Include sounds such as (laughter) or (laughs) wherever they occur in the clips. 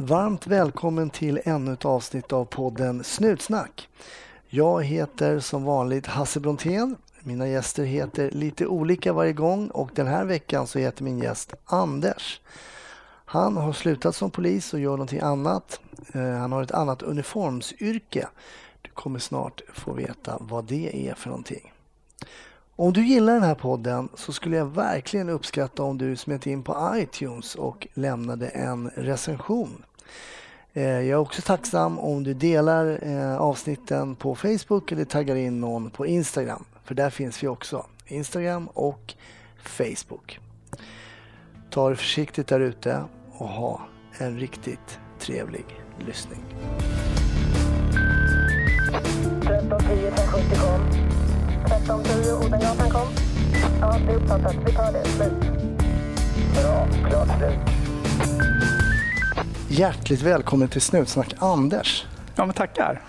Varmt välkommen till ännu ett avsnitt av podden Snutsnack. Jag heter som vanligt Hasse Brontén. Mina gäster heter lite olika varje gång och den här veckan så heter min gäst Anders. Han har slutat som polis och gör någonting annat. Eh, han har ett annat uniformsyrke. Du kommer snart få veta vad det är för någonting. Om du gillar den här podden så skulle jag verkligen uppskatta om du smet in på iTunes och lämnade en recension. Eh, jag är också tacksam om du delar eh, avsnitten på Facebook eller taggar in någon på Instagram. För där finns vi också. Instagram och Facebook. Ta det försiktigt där ute och ha en riktigt trevlig lyssning. 1310 570 kom. 1310 Odengatan kom. Ja, det är uppfattat. Vi tar det. Slut. Bra. Klart slut. Hjärtligt välkommen till Snutsnack Anders. Ja, men tackar.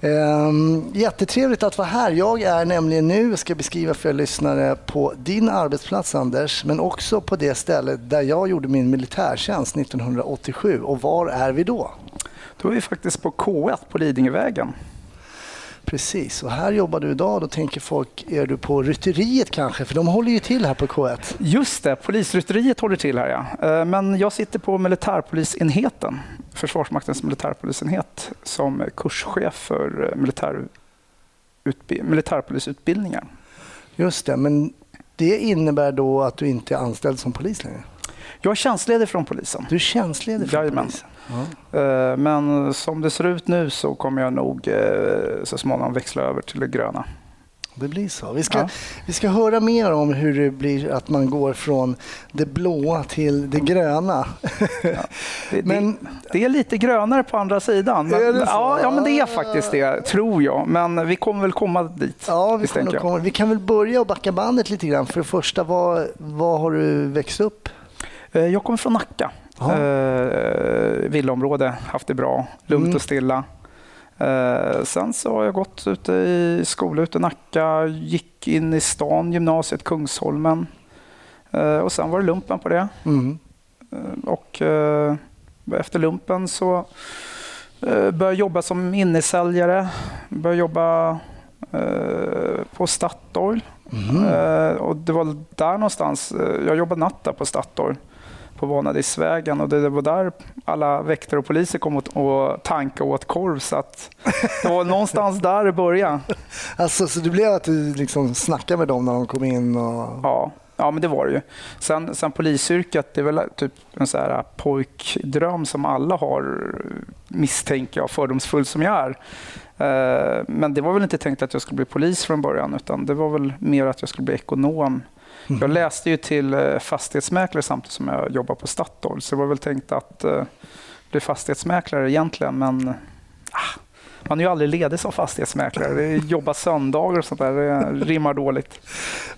Um, jättetrevligt att vara här. Jag är nämligen nu, ska beskriva för er lyssnare, på din arbetsplats Anders, men också på det stället där jag gjorde min militärtjänst 1987. Och var är vi då? Då är vi faktiskt på K1 på Lidingövägen. Precis, och här jobbar du idag. Då tänker folk, är du på rytteriet kanske? För de håller ju till här på K1. Just det, polisrytteriet håller till här ja. Eh, Men jag sitter på militärpolisenheten, Försvarsmaktens militärpolisenhet, som kurschef för eh, militär, utbi- militärpolisutbildningar. Just det, men det innebär då att du inte är anställd som polis längre? Jag är tjänstledig från polisen. Du är tjänstledig från Jajamän. polisen? Eh, Men som det ser ut nu så kommer jag nog eh, så småningom växla över till det gröna. Det blir så. Vi ska, Ja. vi ska höra mer om hur det blir att man går från det blåa till det gröna. Det, (laughs) Men- det, det är lite grönare på andra sidan. Men, så? ja, ja, men det är faktiskt det, tror jag. Men vi kommer väl komma dit. Ja, vi, komma. vi kan väl börja och backa bandet lite grann. För det första, var, var har du växt upp? Eh, Jag kommer från Nacka. Ja. Eh, villaområde, haft det bra, lugnt Mm. och stilla. Eh, sen så har jag gått ute i skola ute i Nacka, gick in i stan, gymnasiet Kungsholmen. Och sen var det lumpen på det. Mm. Och efter lumpen så började jag jobba som innesäljare. Började jobba på Statoil. Eh, och det var där någonstans, jag jobbade natt där på Statoil på Vanadisvägen och det, var där alla väktare och poliser kom och, och tankade och åt korv. Så att det var någonstans (laughs) där det började. Alltså, så det blev att du liksom snackade med dem när de kom in? Och... Ja, ja men det var det ju. Sen, sen polisyrket, det är väl typ en så här pojkdröm som alla har, misstänker jag, fördomsfull som jag är. Eh, Men det var väl inte tänkt att jag skulle bli polis från början, utan det var väl mer att jag skulle bli ekonom. Mm. Jag läste ju till eh, fastighetsmäklare samtidigt som jag jobbade på Statoil, så det var väl tänkt att eh, bli fastighetsmäklare egentligen, men ah, man är ju aldrig ledig som fastighetsmäklare. Jobba söndagar och sånt där, det rimmar dåligt.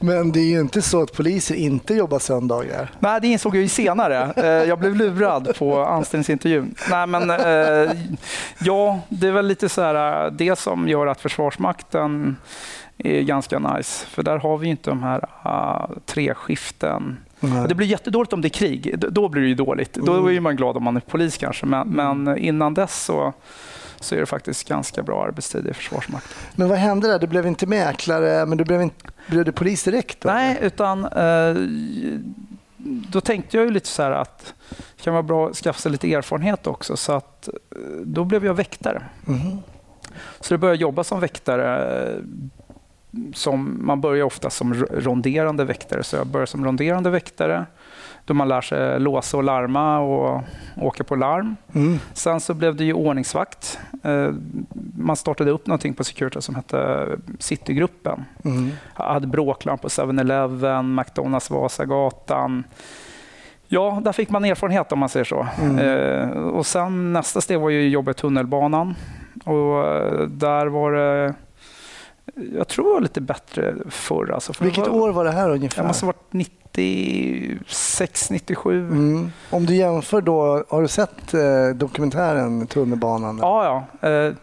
Men det är ju inte så att poliser inte jobbar söndagar. Nej, det insåg jag ju senare. Eh, Jag blev lurad på anställningsintervjun. Nej, men eh, ja, det är väl lite så här, eh, det som gör att Försvarsmakten är ganska nice. För där har vi inte de här uh, tre skiften. Nej. Det blir jättedåligt om det är krig. Då blir det ju dåligt. Då är man glad om man är polis kanske. Men, men innan dess så, så är det faktiskt ganska bra arbetstid i Försvarsmakten. Men vad hände där? Du blev inte mäklare, men du blev, inte, blev du polis direkt? Då? Nej, utan eh, då tänkte jag ju lite så här att det kan vara bra att skaffa sig lite erfarenhet också. Så att, eh, då blev jag väktare. Mhm. Så jag började jobba som väktare. eh, Som, man börjar ofta som ronderande väktare, så jag började som ronderande väktare. Då man lär sig låsa och larma och åka på larm. Mm. Sen så blev det ju ordningsvakt. Eh, Man startade upp någonting på Securitas som hette Citygruppen. Mm. Jag hade bråklarm på 7-Eleven, McDonalds Vasagatan. Ja, där fick man erfarenhet om man säger så. Mm. Eh, och sen nästa steg var ju jobba i tunnelbanan. Och eh, där var det, jag tror det var lite bättre förr. Alltså, för Vilket var, år var det här ungefär? Det måste ha varit 96, 97. Mm. Om du jämför då, har du sett eh, dokumentären Tunnelbanan? Ja, ja. Eh,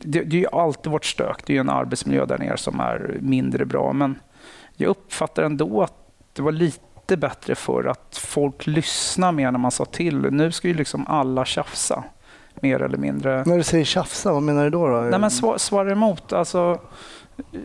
Det, det är ju alltid varit stök. Det är ju en arbetsmiljö där nere som är mindre bra. Men jag uppfattar ändå att det var lite bättre för att folk lyssnar mer när man sa till. Nu ska ju liksom alla tjafsa, mer eller mindre. När du säger tjafsa, vad menar du då? då? Nej, men svar, svara emot. Alltså, eh,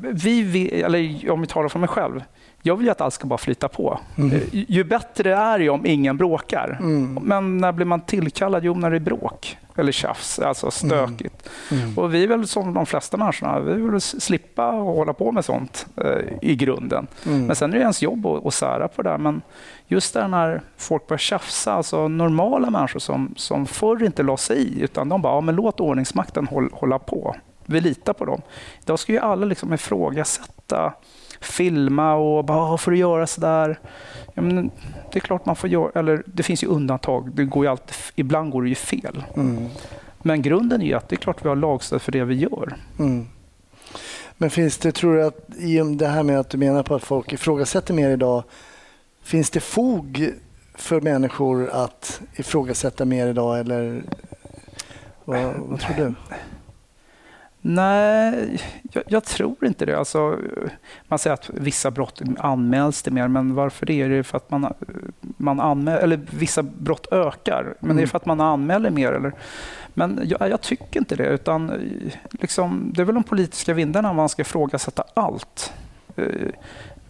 vi, vill- eller om vi talar för mig själv. Jag vill ju att allt ska bara flyta på. Mm. Eh, Ju bättre det är ju om ingen bråkar. Mm. Men när blir man tillkallad? Jo, när det är bråk eller tjafs, alltså stökigt. Mm. Och vi är väl som de flesta människorna, vi vill slippa hålla på med sånt eh, i grunden. Mm. Men sen är det ens jobb att, att sära på det där. Men just där när folk börjar tjafsa, alltså normala människor som, som förr inte la sig i, utan de bara, ja, men låt ordningsmakten håll, hålla på. Vi litar på dem. Idag ska ju alla liksom ifrågasätta, filma och bara, "Ah, får du göra sådär? Ja, men det är klart man får göra, eller det finns ju undantag. Det går ju alltid, ibland går det ju fel. Mm. Men grunden är ju att det är klart vi har lagstöd för det vi gör. Mm. Men finns det, tror du att i det här med att du menar på att folk ifrågasätter mer idag, finns det fog för människor att ifrågasätta mer idag eller vad, vad tror du? Nej, jag, jag tror inte det. Alltså, man säger att vissa brott anmäls det mer, men varför det? Är det för att man, man anmäl, eller vissa brott ökar, men Mm. är det för att man anmäler mer? Eller? Men jag, jag tycker inte det, utan eh, liksom, det är väl de politiska vindarna man ska ifrågasätta allt.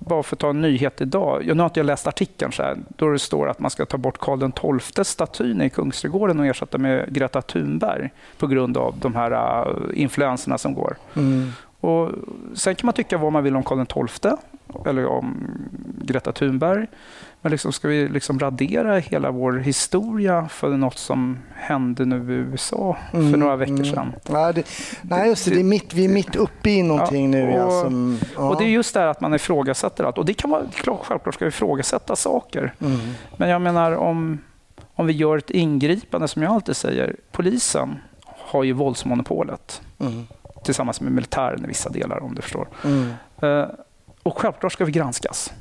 Bara för att ta en nyhet idag. Jag, nu har inte jag läst artikeln, så här, då det står att man ska ta bort Karl XII statyn i Kungsträdgården och ersätta med Greta Thunberg på grund av de här uh, influenserna som går. Mm. Och sen kan man tycka vad man vill om Karl XII eller om Greta Thunberg. Men liksom ska vi liksom radera hela vår historia för något som hände nu i USA för Mm, några veckor mm. sedan? Nej, det, nej, just det. det är mitt, vi är mitt uppe i någonting nu. Ja, och- som, ja. Och Det är just det här att man ifrågasätter allt. Och det kan vara klart, självklart ska vi ifrågasätta saker. mm. Men jag menar om, om vi gör ett ingripande, som jag alltid säger. Polisen har ju våldsmonopolet Mm. tillsammans med militären i vissa delar, om du förstår. Mm. Eh, och självklart ska vi granskas.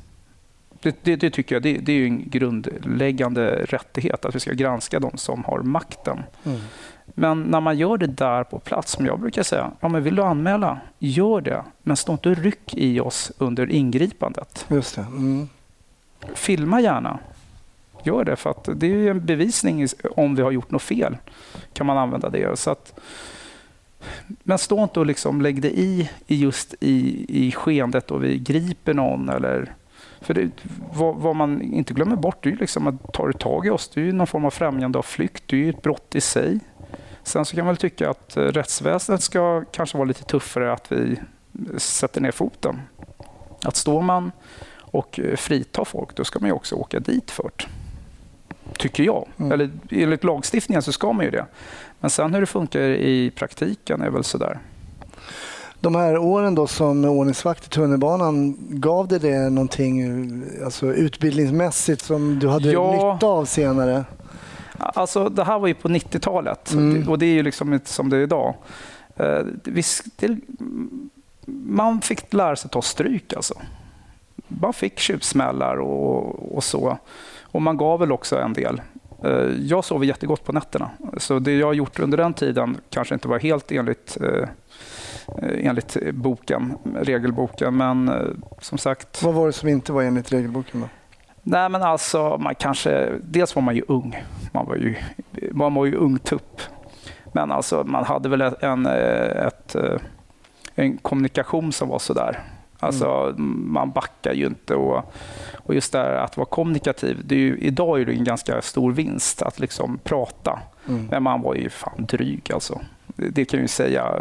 Det, det, det tycker jag det, det är en grundläggande rättighet att vi ska granska de som har makten. Mm. Men när man gör det där på plats, som jag brukar säga, ja, men vill du anmäla, gör det. Men stå inte och ryck i oss under ingripandet. Just. Mm. Filma gärna. Gör det, för att det är en bevisning om vi har gjort något fel. kan man använda det. Så att, men stå inte och liksom lägg det i, i just i, i skeendet och vi griper någon. Eller, för det, vad, vad man inte glömmer bort är ju liksom att tar du tag i oss, det är ju någon form av främjande av flykt. Det är ju ett brott i sig. Sen så kan man väl tycka att eh, rättsväsendet ska kanske vara lite tuffare, att vi sätter ner foten. Att står man och eh, fritar folk, då ska man ju också åka dit först. Tycker jag. Mm. Eller enligt lagstiftningen så ska man ju det. Men sen hur det funkar i praktiken är väl sådär. De här åren då som ordningsvakt i tunnelbanan, gav det det någonting alltså utbildningsmässigt som du hade Ja. nytta av senare? Alltså, det här var ju på 90-talet Mm. och det är ju liksom inte som det är idag. Eh, man fick lära sig ta stryk alltså. Man fick tjuvsmällar och, och så. Och man gav väl också en del. Eh, Jag sover jättegott på nätterna. Så det jag har gjort under den tiden kanske inte var helt enligt, eh, enligt boken, regelboken. Men eh, som sagt, Vad var det som inte var enligt regelboken? Då? Nej, men alltså, man kanske, dels var man ju ung. Man var ju, man var ju ung tupp. Men alltså, man hade väl en, eh, ett, eh, en kommunikation som var sådär. Alltså, Man backar ju inte. Och, och just det här att vara kommunikativ. Det är ju, idag är det en ganska stor vinst att liksom prata. Mm. Men man var ju fan dryg alltså. Det kan jag ju säga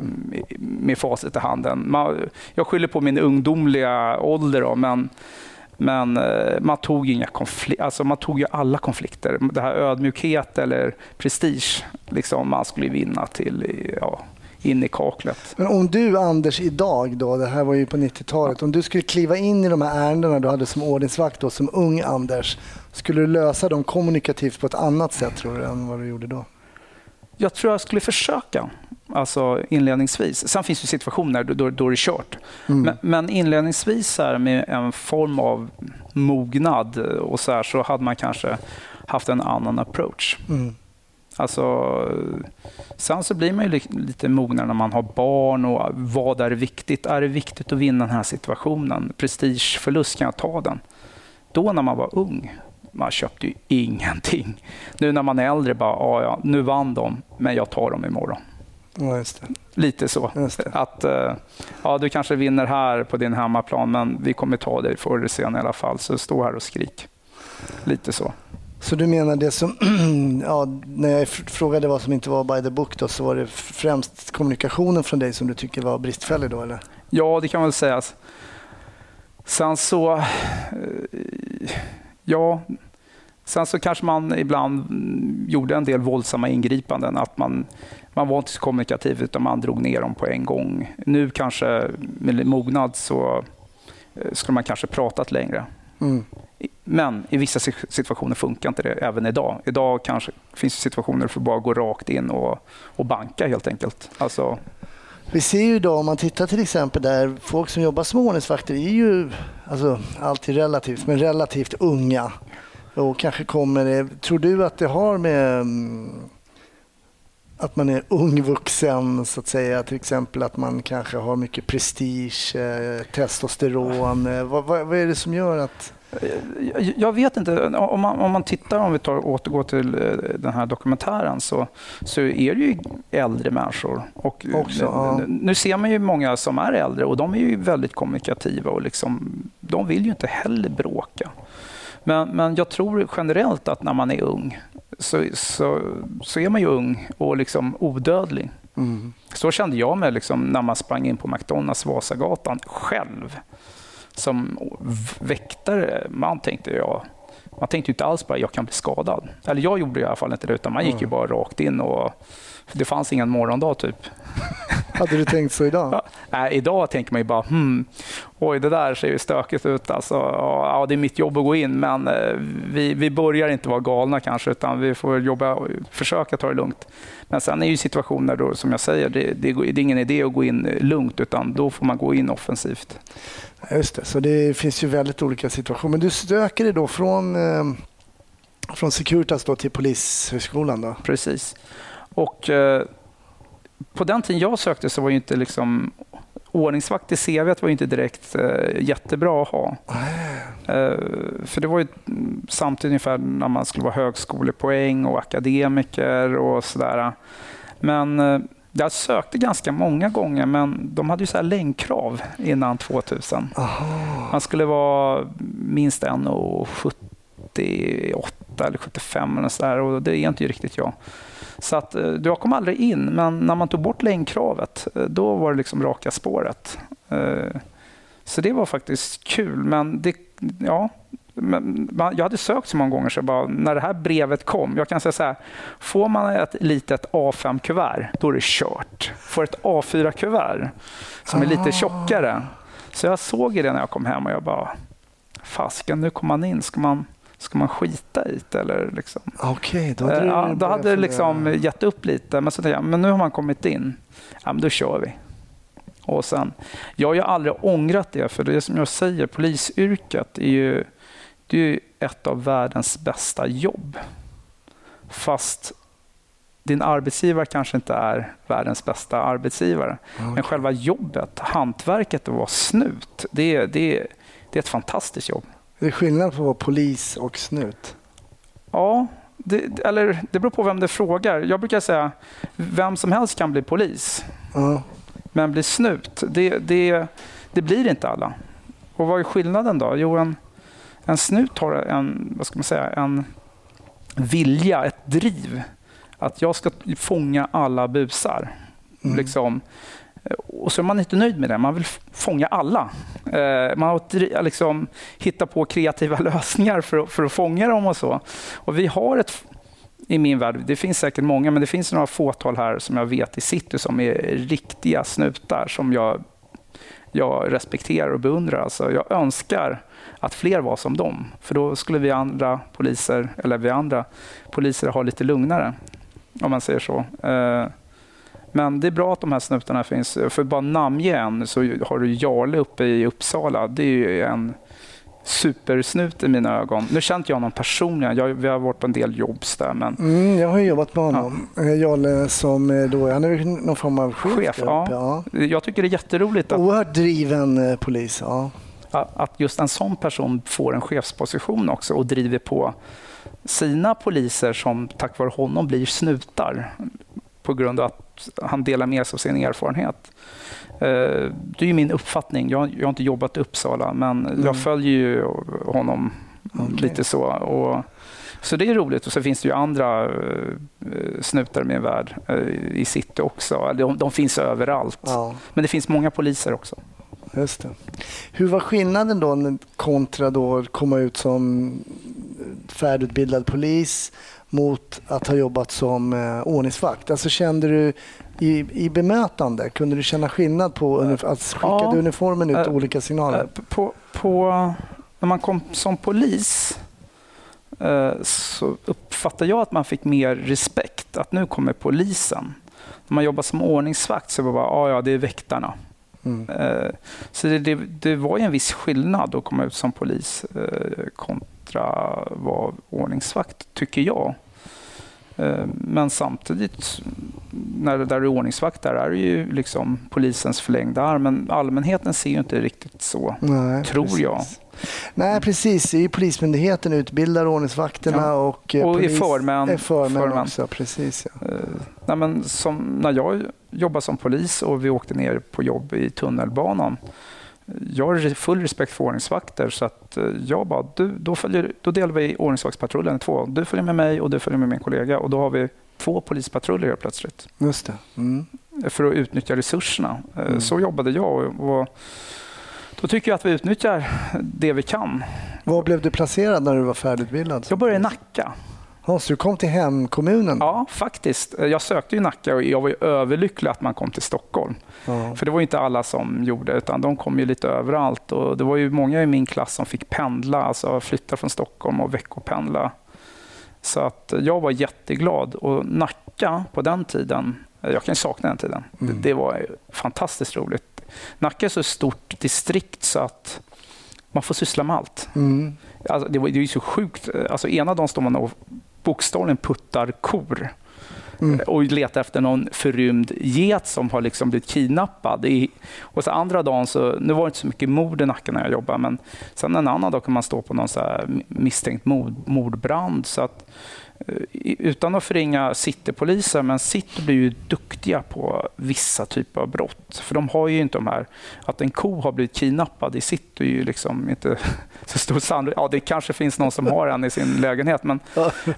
med- facit i handen. Man, jag skyller på min ungdomliga ålder då, men, men eh, man tog ju inga konflik Alltså man tog ju alla konflikter. Det här ödmjukhet eller prestige, liksom, man skulle ju vinna till ja, in i kaklet. Men om du Anders idag då, det här var ju på 90-talet, om du skulle kliva in i de här ärendena du hade som ordningsvakt då, som ung Anders, skulle du lösa dem kommunikativt på ett annat sätt tror du än vad du gjorde då? Jag tror jag skulle försöka, alltså inledningsvis. Sen finns det situationer då, då, då det är kört. Mm. Men, men inledningsvis här med en form av mognad och så här, så hade man kanske haft en annan approach. Mm. Alltså, sen så blir man ju li- lite mognare när man har barn och vad är viktigt? Är det viktigt att vinna den här situationen? Prestigeförlust, kan jag ta den? då när man var ung, man köpte ju ingenting. Nu när man är äldre, bara, ja, ja, nu vann de, men jag tar dem imorgon. Ja. Lite så. Att eh, ja, du kanske vinner här på din hemmaplan, men vi kommer ta dig förr eller senare i alla fall. Så stå här och skrik. Lite så. Så du menar det som, (clears throat) ja, när jag frågade vad som inte var by the book då, så var det främst kommunikationen från dig som du tycker var bristfällig då eller? Ja, det kan väl sägas. Sen så... Ja, sen så kanske man ibland gjorde en del våldsamma ingripanden. Att man, man var inte så kommunikativ utan man drog ner dem på en gång. Nu kanske med mognad så eh, skulle man kanske pratat längre. Mm. Men i vissa si- situationer funkar inte det även idag. Idag kanske finns det situationer där du får bara gå rakt in och, och banka helt enkelt. Alltså, vi ser ju idag om man tittar till exempel där folk som jobbar som ordningsvakter är ju alltså, alltid relativt, men relativt unga. Och kanske kommer det, tror du att det har med mm, att man är ung vuxen så att säga, till exempel att man kanske har mycket prestige, eh, testosteron. Eh, vad, vad, vad är det som gör att... Jag- Jag vet inte. Om man, om man tittar, om vi tar, återgår till eh, den här dokumentären, så, så är det ju äldre människor. Och Också, ja. nu, nu ser man ju många som är äldre och de är ju väldigt kommunikativa och liksom, de vill ju inte heller bråka. Men, men jag tror generellt att när man är ung så, så, så är man ju ung och liksom odödlig. Mm. Så kände jag mig liksom när man sprang in på McDonalds Vasagatan själv. Som väktare, man tänkte jag, man tänkte inte alls bara jag kan bli skadad. Eller jag gjorde i alla fall inte det, utan man gick ju bara rakt in och det fanns ingen morgondag typ. Hade du tänkt så idag? Ja. Nej, idag tänker man ju bara, hmm, oj det där ser ju stökigt ut. Alltså, ja, det är mitt jobb att gå in, men eh, vi, vi börjar inte vara galna kanske, utan vi får jobba och försöka ta det lugnt. Men sen är ju situationer då, som jag säger, det, det, är- det är ingen idé att gå in lugnt, utan då får man gå in offensivt. Just det, så det finns ju väldigt olika situationer. Men du söker då från, eh, från Securitas då till Polishögskolan då? Precis. Och eh, på den tiden jag sökte så var ju inte liksom ordningsvakt i CV var ju inte direkt eh, jättebra att ha. Eh, för det var ju samtidigt ungefär när man skulle vara högskolepoäng och akademiker och sådär. Men eh, jag sökte ganska många gånger men de hade ju så här längdkrav innan 2000. Man skulle vara minst 1,78 eller 75 eller så där, och det är inte riktigt jag. Så att, eh, jag kom aldrig in, men när man tog bort längdkravet, eh, då var det liksom raka spåret. Eh, Så det var faktiskt kul, men det, ja, jag hade sökt så många gånger så bara, när det här brevet kom, jag kan säga så här, får man ett litet A5-kuvert, då är det kört. Får ett A4-kuvert som är lite Ah. tjockare. Så jag såg det när jag kom hem och jag bara, fasken, nu kom man in, ska man, ska man skita i det eller liksom? Okej, då Eh, hade du ja, då hade det liksom gett upp lite, men så tänkte jag, men nu har man kommit in, ja, men då kör vi. Och sen, jag har ju aldrig ångrat det, för det som jag säger, polisyrket är ju, det är ju ett av världens bästa jobb. Fast din arbetsgivare kanske inte är världens bästa arbetsgivare. Men själva jobbet, hantverket att vara snut, det det det är ett fantastiskt jobb. Det är skillnad på att vara polis och snut. Ja, det, eller det beror på vem det frågar. Jag brukar säga vem som helst kan bli polis, Ja. men bli snut, det, det, det blir inte alla. Och vad är skillnaden då? Jo, en, en snut har en, vad ska man säga, en vilja, ett driv. Att jag ska fånga alla busar. Mm. Liksom. Och så är man inte nöjd med det. Man vill fånga alla. Eh, man har liksom, hittat på kreativa (laughs) lösningar för, att- för att fånga dem och så. Och vi har ett, i min värld, det finns säkert många, men det finns några fåtal här som jag vet i city som är riktiga snutar som jag, jag respekterar och beundrar. Alltså, jag önskar att fler var som dem, för då skulle vi andra poliser, eller vi andra poliser ha lite lugnare, om man säger så. Eh, Eh, men det är bra att de här snutarna finns. För bara namnge en så har du Jarle uppe i Uppsala. Det är ju en supersnut i mina ögon. Nu känner jag honom personligen. Jag, vi har varit på en del jobbs där. Men Mm, jag har ju jobbat med honom. Ja. Jalle som är då, han är någon form av chef. Chef, ja. ja. jag tycker det är jätteroligt att Oerhört driven eh, polis. Ja. att just en sån person får en chefsposition också och driver på sina poliser som tack vare honom blir snutar på grund av att han delar med sig av sin erfarenhet. Eh, det är min uppfattning. Jag, har inte jobbat i Uppsala, men mm. jag följer ju honom okay. lite så. Och, så det är roligt. Och så finns det ju andra uh, snutar med värld uh, i city också. De, de finns överallt. Ja. Men det finns många poliser också. Just det. Hur var skillnaden då kontra då att komma ut som färdigutbildad polis mot att ha jobbat som eh, ordningsvakt? Alltså kände du i, i bemötande, kunde du känna skillnad på att skickade ja, uniformen ut äh, olika signaler? Äh, på, på, när man kom som polis så uppfattade jag att man fick mer respekt, att nu kommer polisen. När man jobbar som ordningsvakt så var det bara, ah, ja det är väktarna. Mm. Så det, det, det, var en viss skillnad att komma ut som polis kontra att vara ordningsvakt, tycker jag. Eh, men samtidigt, när det där är ordningsvakt, där är det ju liksom polisens förlängda arm. Men allmänheten ser ju inte riktigt så, Nej, tror precis. jag. Nej, precis. Det är Polismyndigheten utbildar ordningsvakterna ja. och, eh, och polis, är förmän. Är förmän, förmän. också. Precis, ja. Nej, men som när jag jobbade som polis och vi åkte ner på jobb i tunnelbanan jag har full respekt för ordningsvakter så att eh, jag bara, du, då, följer, då delar vi ordningsvaktspatrullen i två. Du följer med mig och du följer med min kollega och då har vi två polispatruller helt plötsligt. Just det. Mm. För att utnyttja resurserna. Eh, mm. Så jobbade jag. Och då tycker jag att vi utnyttjar det vi kan. Var blev du placerad när du var färdigutbildad? Jag började i Nacka. Så du kom till hemkommunen? Ja, faktiskt. Jag sökte i Nacka och jag var överlycklig att man kom till Stockholm. Ja. För det var inte alla som gjorde utan de kom ju lite överallt. Och det var ju många i min klass som fick pendla, alltså flytta från Stockholm och veckopendla. Så att jag var jätteglad. Och Nacka på den tiden, jag kan sakna den tiden, mm. det, det var fantastiskt roligt. Nacka är så stort distrikt så att man får syssla med allt. Mm. Alltså, det, var, det är så sjukt. Alltså, ena dagen står man och bokstavligen puttar kor. Mm. och letar efter någon förrymd get som har liksom blivit kidnappad. och så andra dagen, så, nu var det inte så mycket mord i Nacka när jag jobbade, men sen en annan dag kan man stå på någon så misstänkt mord, mordbrand. Så att, Eh, utan att förringa citypoliser, men city blir ju duktiga på vissa typer av brott. För de har ju inte de här, att en ko har blivit kidnappad i city är ju liksom inte (laughs) så stor sannolikhet. Ja, det kanske finns någon som har en i sin lägenhet, men,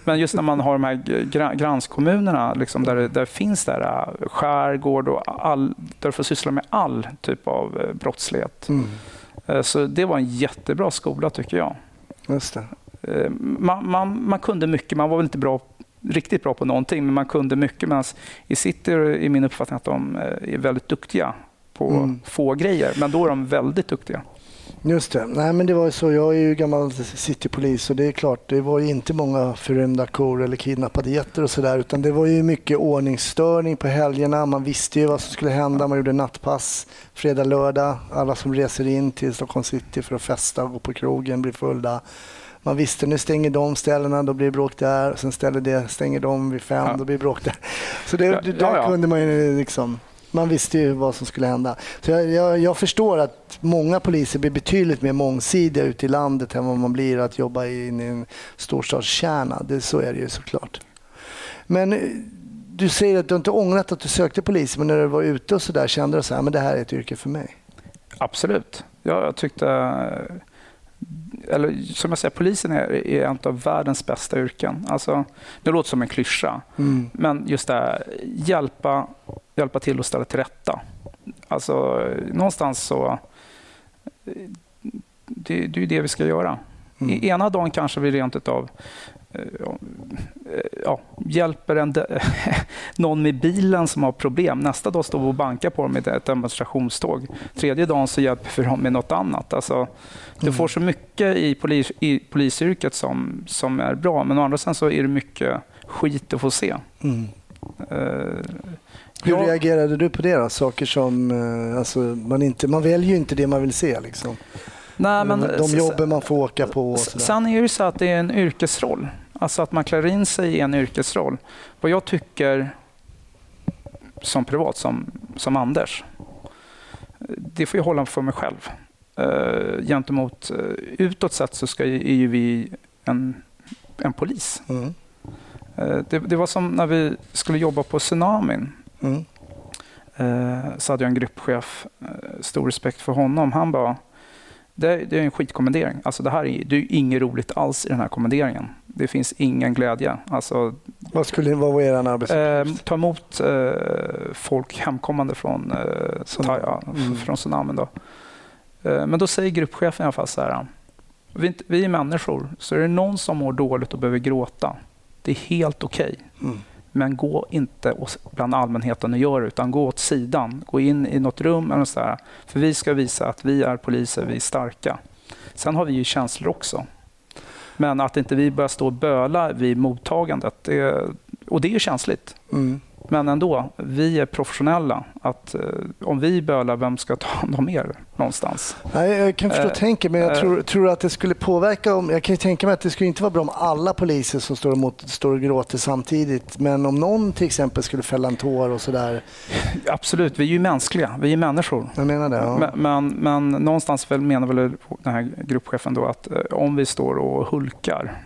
men just när man har de här gränskommunerna liksom där, där finns där äh, skärgård och all, där du får syssla med all typ av äh, brottslighet. Mm. Äh, så det var en jättebra skola tycker jag. Just det. Eh, man, man, man, kunde mycket, man var väl inte bra, riktigt bra på någonting, men man kunde mycket. Medan i City är min uppfattning att de eh, är väldigt duktiga på mm. få grejer, men då är de väldigt duktiga. Just det. Nej, men det var så. Jag är ju gammal citypolis och det är klart, det var inte många förrymda kor eller kidnappade getter och sådär, utan det var ju mycket ordningsstörning på helgerna. Man visste ju vad som skulle hända. Man gjorde nattpass fredag, lördag. Alla som reser in till Stockholm city för att festa och gå på krogen blir fulla man visste nu stänger de ställena, då blir det bråk där. Sen ställer det, stänger de vid fem, ja. då blir det bråk där. Så det, det där ja, kunde man ju liksom... Man visste ju vad som skulle hända. Så jag, jag, jag, förstår att många poliser blir betydligt mer mångsidiga ute i landet än vad man blir att jobba i en storstadskärna. Det, så är det ju såklart. Men eh, du säger att du inte ångrat att du sökte polis, men när du var ute och så där kände du att här, det här är ett yrke för mig? Absolut. jag tyckte eller som jag säger, polisen är, är en av världens bästa yrken. Alltså, det låter som en klyscha, mm. men just det här, hjälpa, hjälpa till att ställa till rätta. Alltså, någonstans så... Det, det är det vi ska göra. Mm. ena dagen kanske vi rent utav ja, hjälper en (laughs) någon med bilen som har problem. Nästa dag står vi och bankar på dem med ett demonstrationståg. Tredje dagen så hjälper vi dem med något annat. Alltså, du får så mycket i, polis, i polisyrket som, som är bra, men å andra sidan så är det mycket skit att få se. Mm. Uh, Hur jag, reagerade du på det? Då? Saker som, uh, alltså, man, inte, man väljer ju inte det man vill se. Liksom. Nej, men, de jobben man får åka på. Sen är det så att det är en yrkesroll. Alltså att man klär in sig i en yrkesroll. Vad jag tycker som privat, som, som Anders, det får jag hålla för mig själv. eh, gentemot eh, utåt sett så ska, är ju vi en, en polis. Mm. Eh, det, det var som när vi skulle jobba på tsunamin. Mm. Eh, så hade jag en gruppchef, stor respekt för honom. Han bara, det, det är en skitkommendering. Alltså det här är, det är inget roligt alls i den här kommenderingen. Det finns ingen glädje. Alltså, Vad skulle vad var er eh, arbetsuppgift? ta emot eh, folk hemkommande från, eh, Tsunami. ta, ja, f- Mm. från tsunamin. Då. Eh, men då säger gruppchefen i alla fall så här. Vi, vi är människor, så är det någon som mår dåligt och behöver gråta, det är helt okej. Mm. Men gå inte bland allmänheten och gör det, utan gå åt sidan. Gå in i något rum eller så där. För vi ska visa att vi är poliser, vi är starka. Sen har vi ju känslor också. Men att inte vi börjar stå och böla vid mottagandet, det, och det är ju känsligt. Mm. Men ändå, vi är professionella. Att, eh, om vi bölar, vem ska ta hand om er någonstans? Nej, jag kan förstå Eh, tänket, men jag eh. tror, att det skulle påverka om... Jag kan tänka mig att det skulle inte vara bra om alla poliser som står, emot, står och gråter samtidigt. Men om någon till exempel skulle fälla en tår och sådär. Absolut, vi är ju mänskliga. Vi är människor. Jag menar det. Ja. Men, men, men någonstans väl menar väl den här gruppchefen då att eh, om vi står och hulkar,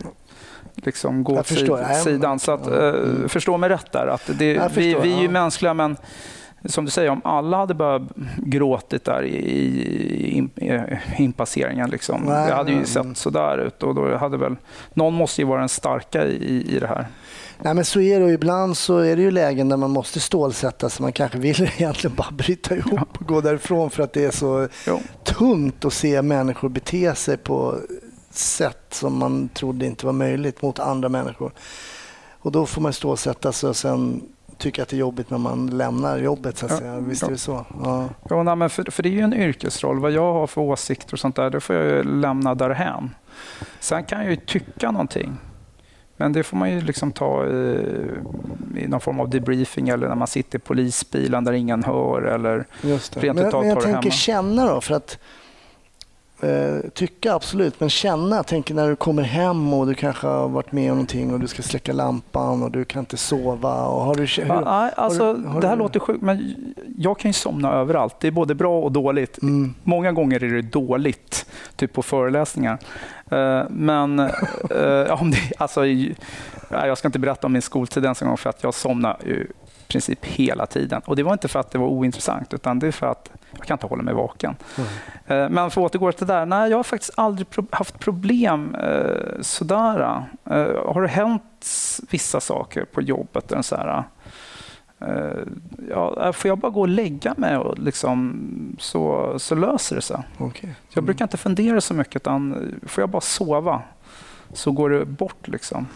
liksom gå åt förstår. sid, sidan. Så att, eh, Mm. Förstå mig rätt där. Att det, Jag vi, förstår, vi är ju ja. mänskliga men som du säger, om alla hade bara gråtit där i, i, in- i inpasseringen, liksom, Nej, det hade ju sett sådär ut. Och då hade väl, någon måste ju vara den starka i, i det här. Nej, men så är det och ibland så är det ju lägen där man måste stålsätta sig. Man kanske vill (laughs) egentligen bara bryta ihop och gå därifrån för att det är så Jo. tungt att se människor bete sig på sätt som man trodde inte var möjligt mot andra människor. Och då får man stålsätta sig och sen tycka att det är jobbigt när man lämnar jobbet. Så att Ja, säga. Visst ja. är det så? Ja. Ja, nej, men för, för det är ju en yrkesroll. Vad jag har för åsikter och sånt där, det får jag ju lämna därhän. Sen kan jag ju tycka någonting. Men det får man ju liksom ta i, i någon form av debriefing eller när man sitter i polisbilen där ingen hör. Eller, Just det. Men, men jag det tänker hemma. känna då, för att eh, tycka absolut, men känna, tänker när du kommer hem och du kanske har varit med om någonting och du ska släcka lampan och du kan inte sova. Och har du, hur, ja, alltså, du- har det här du- låter sjukt, men jag kan ju somna överallt. Det är både bra och dåligt. mm, Många gånger är det dåligt, typ på föreläsningar. Eh, Men eh, om det, alltså, jag ska inte berätta om min skoltid ens en gång för att jag somnade i princip hela tiden. Och Det var inte för att det var ointressant utan det är för att jag kan inte hålla mig vaken. Mm. Eh, Men för att återgå till det där. Nej, jag har faktiskt aldrig pro- haft problem eh, sådär. Eh, Har det hänt vissa saker på jobbet? En så här, eh, ja, får jag bara gå och lägga mig och liksom, så, så löser det sig. okej. Jag brukar inte fundera så mycket utan får jag bara sova så går det bort liksom.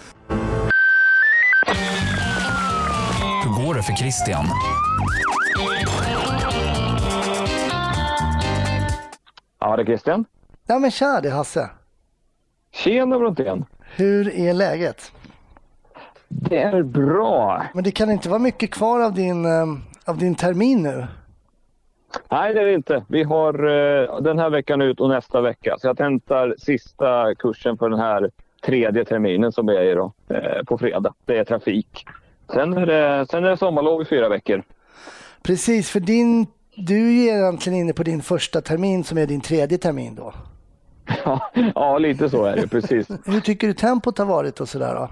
Hur går det för Christian? Ja, det är Christian. Ja, men tja, det är Hasse. Tjena Brontén. Hur är läget? Det är bra. Men det kan inte vara mycket kvar av din, eh, av din termin nu? Nej, det är det inte. Vi har eh, den här veckan ut och nästa vecka. Så jag tentar sista kursen för den här tredje terminen som är i då, eh, på fredag. Det är trafik. Sen är det, sen är det sommarlov i fyra veckor. Precis, för din, du är ju egentligen inne på din första termin som är din tredje termin då. Ja, ja, lite så är det. Precis. (laughs) Hur tycker du tempot har varit och sådär då?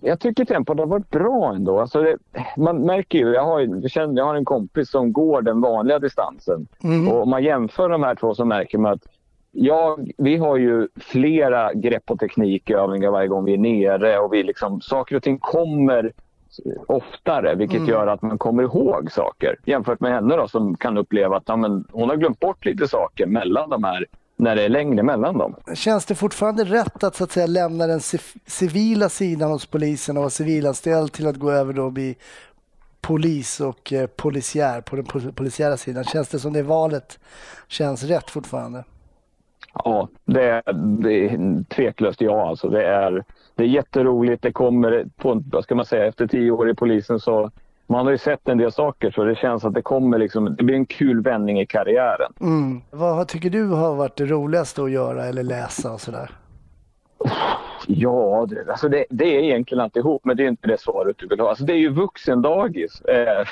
Jag tycker tempot har varit bra ändå. Alltså det, man märker ju, jag har, ju- jag känner, jag har en kompis som går den vanliga distansen. Mm. Och om man jämför de här två så märker man att jag, vi har ju flera grepp och teknikövningar varje gång vi är nere och vi liksom, saker och ting kommer oftare vilket Mm. gör att man kommer ihåg saker jämfört med henne då, som kan uppleva att ja, men, hon har glömt bort lite saker mellan de här när det är längre mellan dem. Känns det fortfarande rätt att, så att säga, lämna den civ- civila sidan hos polisen och vara civilanställd till att gå över då och bli polis och eh, polisiär på den pol- polisiära sidan? Känns det som det valet känns rätt fortfarande? Ja, det är, det är tveklöst ja. Alltså det, är, det är jätteroligt. Det kommer, på, vad ska man säga, efter tio år i polisen så man har ju sett en del saker så det känns att det kommer liksom, det blir en kul vändning i karriären. Mm. Vad tycker du har varit det roligaste att göra eller läsa och sådär? Ja, det, alltså det, det är egentligen alltihop men det är inte det svaret du vill ha. Alltså det är ju vuxendagis eh,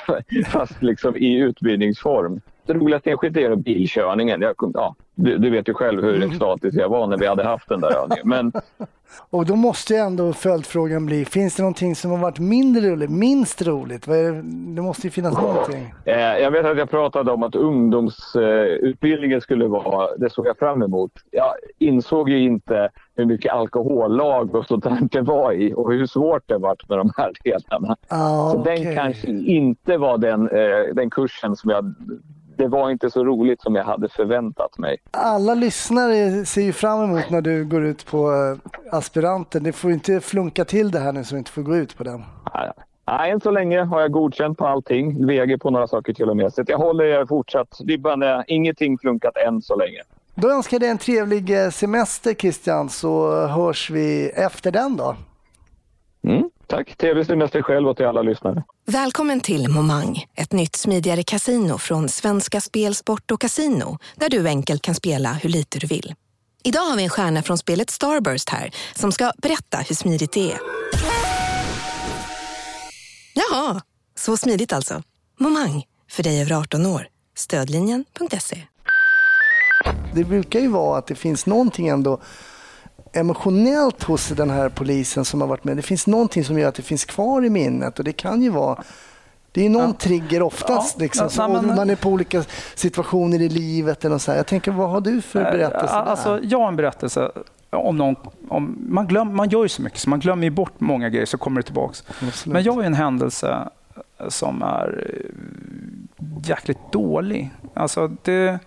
(laughs) fast liksom i utbildningsform. Det roligaste enskilt är bilkörningen. Jag, ja, du, du, vet ju själv hur Mm. extatisk jag var när vi hade haft den där övningen. Men (laughs) Och då måste ju ändå följdfrågan bli, finns det någonting som har varit mindre roligt, minst roligt? Vad det? det måste ju finnas någonting. eh, jag vet att jag pratade om att ungdomsutbildningen skulle vara, det såg jag fram emot. Jag insåg ju inte hur mycket alkohollag och sånt där det var i och hur svårt det varit med de här delarna. Ah, Så den kanske inte var den, eh, den kursen som jag... Det var inte så roligt som jag hade förväntat mig. Alla lyssnare ser ju fram emot när du går ut på eh, aspiranten. Det får ju inte flunka till det här nu så du inte får gå ut på den. Nej, Nej, än så länge har jag godkänt på allting. VG på några saker till och med. Så jag håller er fortsatt. Ribban är ingenting flunkat än så länge. Då önskar jag dig en trevlig eh, semester Christian så hörs vi efter den då. Mm, tack. Trevlig semester själv och till alla lyssnare. Välkommen till Momang, ett nytt smidigare casino från Svenska Spel, Sport och Casino där du enkelt kan spela hur lite du vill. Idag har vi en stjärna från spelet Starburst här som ska berätta hur smidigt det är. Jaha, så smidigt alltså. Momang, för dig över 18 år. Stödlinjen.se. Det brukar ju vara att det finns någonting ändå emotionellt hos den här polisen som har varit med. Det finns någonting som gör att det finns kvar i minnet och det kan ju vara det är någon trigger oftast. Ja, liksom, ja, nej, men- man är på olika situationer i livet. Eller så här. Jag tänker, vad har du för berättelse? Eh, där? Alltså, jag har en berättelse om någon... Om, man, glöm, man gör ju så mycket så man glömmer bort många grejer så kommer det tillbaks. Absolut. Men jag har en händelse som är eh, jäkligt dålig. Alltså det,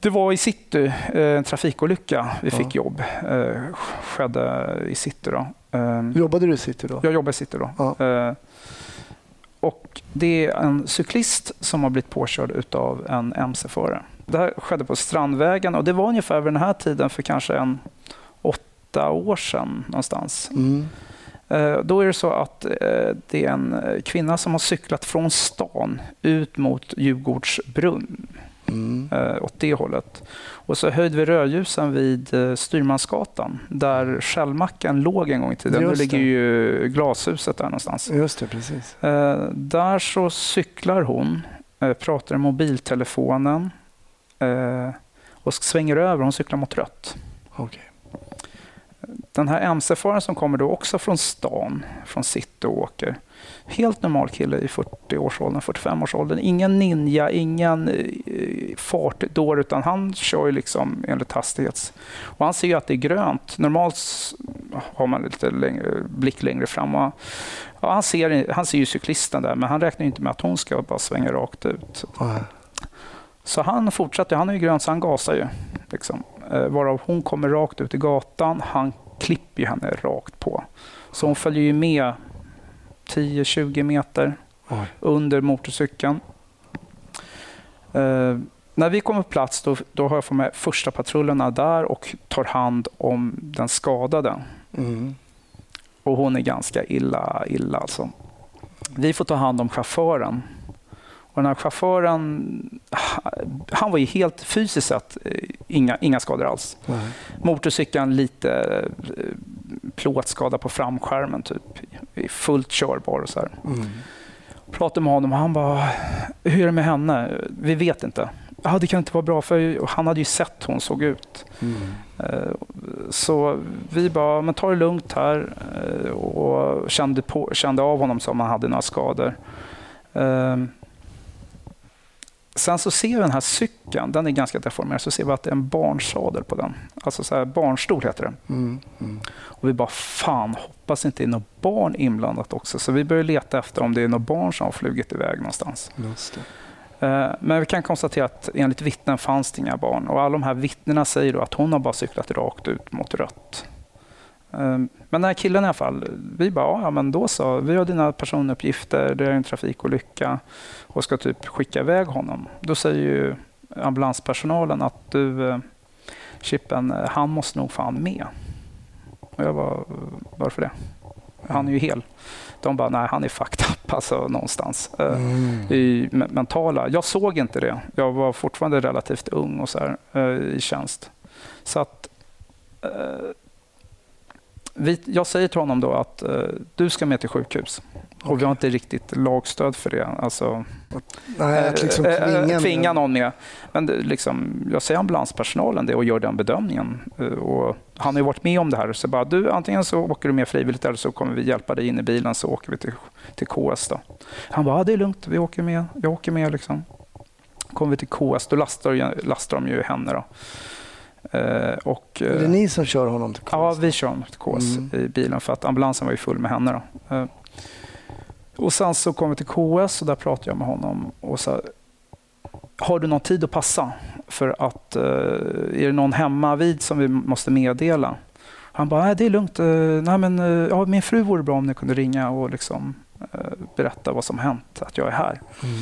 det var i city, eh, en trafikolycka. Vi fick jobb. Eh, Skedde i city. Då. Eh, Jobbade du i city då? jag jobbar i city då. Ja. Eh, Och det är en cyklist som har blivit påkörd av en mc-förare. Det här skedde på Strandvägen och det var ungefär vid den här tiden för kanske en åtta år sedan någonstans. Mm. Då är det så att det är en kvinna som har cyklat från stan ut mot Djurgårdsbrunn Mm. eh, åt det hållet. Och så höjde vi rödljusen vid eh, Styrmansgatan där Shellmacken låg en gång i tiden. Nu ligger ju glashuset där någonstans. Just det, precis. Eh, där så cyklar hon, eh, pratar i mobiltelefonen och svänger över. Hon cyklar mot rött. Okej. Den här mc-föraren som kommer då också från stan, från city och åker. Helt normal kille i 40-årsåldern, 45-årsåldern. Ingen ninja, ingen eh, fartdår, utan han kör ju liksom enligt hastighets... Och han ser ju att det är grönt. Normalt har man lite längre, blick längre fram. Och, ja, han, ser, han ser ju cyklisten där, men han räknar ju inte med att hon ska bara svänga rakt ut. Så han fortsätter, han är ju grön så han gasar ju. Liksom. Eh, varav hon kommer rakt ut i gatan, han klipper ju henne rakt på. Så hon följer ju med 10-20 meter Oj. under motorcykeln. Eh, när vi kommer på plats då, då har jag fått med första patrullerna där och tar hand om den skadade. Mm. Och hon är ganska illa, illa alltså. Vi får ta hand om chauffören. Och den här chauffören, han var ju helt fysiskt sett eh, inga, inga skador alls. Nej. Motorcykeln lite eh, plåtskada på framskärmen typ. Fullt körbar och så här. Mm. Pratade med honom och han bara, hur är det med henne? Vi vet inte. Ja, det kan inte vara bra för han hade ju sett hur hon såg ut. Mm. Eh, Så vi bara, men ta det lugnt här eh, och kände, på, kände av honom som han hade några skador. Sen så ser vi den här cykeln, den är ganska deformerad, så ser vi att det är en barnsadel på den. Alltså så här, barnstol heter det. Mm. Mm. Och vi bara, fan hoppas inte det är något barn inblandat också. Så vi börjar leta efter om det är något barn som har flugit iväg någonstans. Eh, Men vi kan konstatera att enligt vittnen fanns det inga barn. Och alla de här vittnena säger då att hon har bara cyklat rakt ut mot rött. Eh, Men den här killen i alla fall, vi bara, ja men då så, vi har dina personuppgifter, det är en trafikolycka och ska typ skicka iväg honom. Då säger ju ambulanspersonalen att du, eh, Chippen, eh, han måste nog fan med. Och jag bara, varför det? Han är ju hel. De bara, nej han är fucked up alltså någonstans. Eh, Mm. i me- mentala. Jag såg inte det. Jag var fortfarande relativt ung och så här, i tjänst. Så att vi, jag säger till honom då att eh, du ska med till sjukhus. Och vi har inte riktigt lagstöd för det. Alltså, Nej, att liksom eh, eh, tvinga, tvinga någon med. Men det, liksom, jag säger ambulanspersonalen det och gör den bedömningen. Eh, Och han har ju varit med om det här. Så bara, du, antingen så åker du med frivilligt eller så kommer vi hjälpa dig in i bilen så åker vi till, till KS. Då. Han bara, det är lugnt, vi åker med. Jag åker med. Liksom. Kommer vi till KS, då lastar, lastar de ju henne. Då. Eh, och, är det eh, ni som kör honom till KS? Ja, vi kör honom till KS Mm. i bilen för att ambulansen var ju full med henne. Då. Eh, Och sen så kom vi till KS och där pratade jag med honom och sa har du någon tid att passa? För att är det någon hemma vid som vi måste meddela? Han bara, nej det är lugnt. Nej, men, ja, min fru vore bra om ni kunde ringa och liksom, berätta vad som hänt, att jag är här. Mm.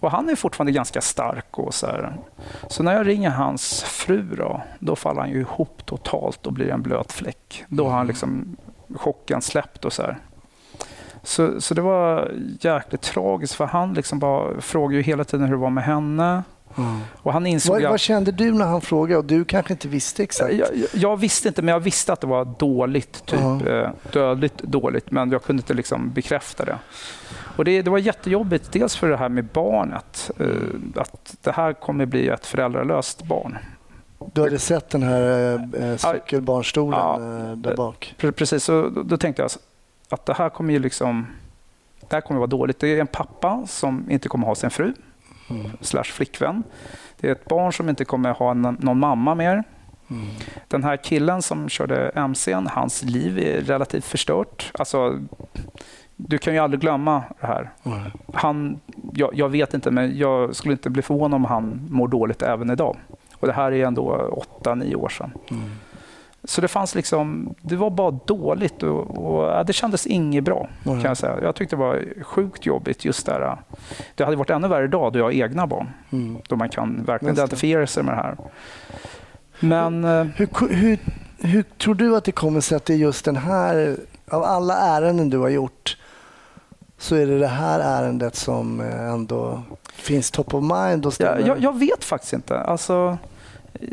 Och han är fortfarande ganska stark. Och så, här. så när jag ringer hans fru då, då faller han ju ihop totalt och blir en blöt fläck. Då har han liksom chocken släppt och så här. Så, så det var jäkligt tragiskt för han liksom bara frågade ju hela tiden hur det var med henne. Mm. Och han insåg Vad, vad kände du när han frågade? Och du kanske inte visste exakt? jag, jag, jag visste inte, men jag visste att det var dåligt. Typ, eh, dödligt dåligt, men jag kunde inte liksom bekräfta det. Och det, det var jättejobbigt, dels för det här med barnet. Eh, att det här kommer bli ett föräldralöst barn. Du hade sett den här eh, cykelbarnstolen Ja. eh, där bak? Pre- Precis, så då, tänkte jag att det här kommer ju liksom... Det här kommer vara dåligt. Det är en pappa som inte kommer ha sin fru, Mm. slash flickvän. Det är ett barn som inte kommer ha någon mamma mer. Mm. Den här killen som körde MCn, hans liv är relativt förstört. Alltså, du kan ju aldrig glömma det här. Mm. Han, jag, jag vet inte, men jag skulle inte bli förvånad om han mår dåligt även idag. Och det här är ändå åtta, nio år sedan. Mm. Så det fanns liksom, det var bara dåligt och, och det kändes inget bra kan Mm. jag säga. Jag tyckte det var sjukt jobbigt just där. Det hade varit ännu värre idag då jag har egna barn. Mm. Då man kan verkligen identifiera sig med det här. Men eh, Hur, hur, hur tror du att det kommer sig att det är just den här, av alla ärenden du har gjort, så är det det här ärendet som eh, ändå finns top of mind jag, dig? jag, jag vet faktiskt inte. Alltså,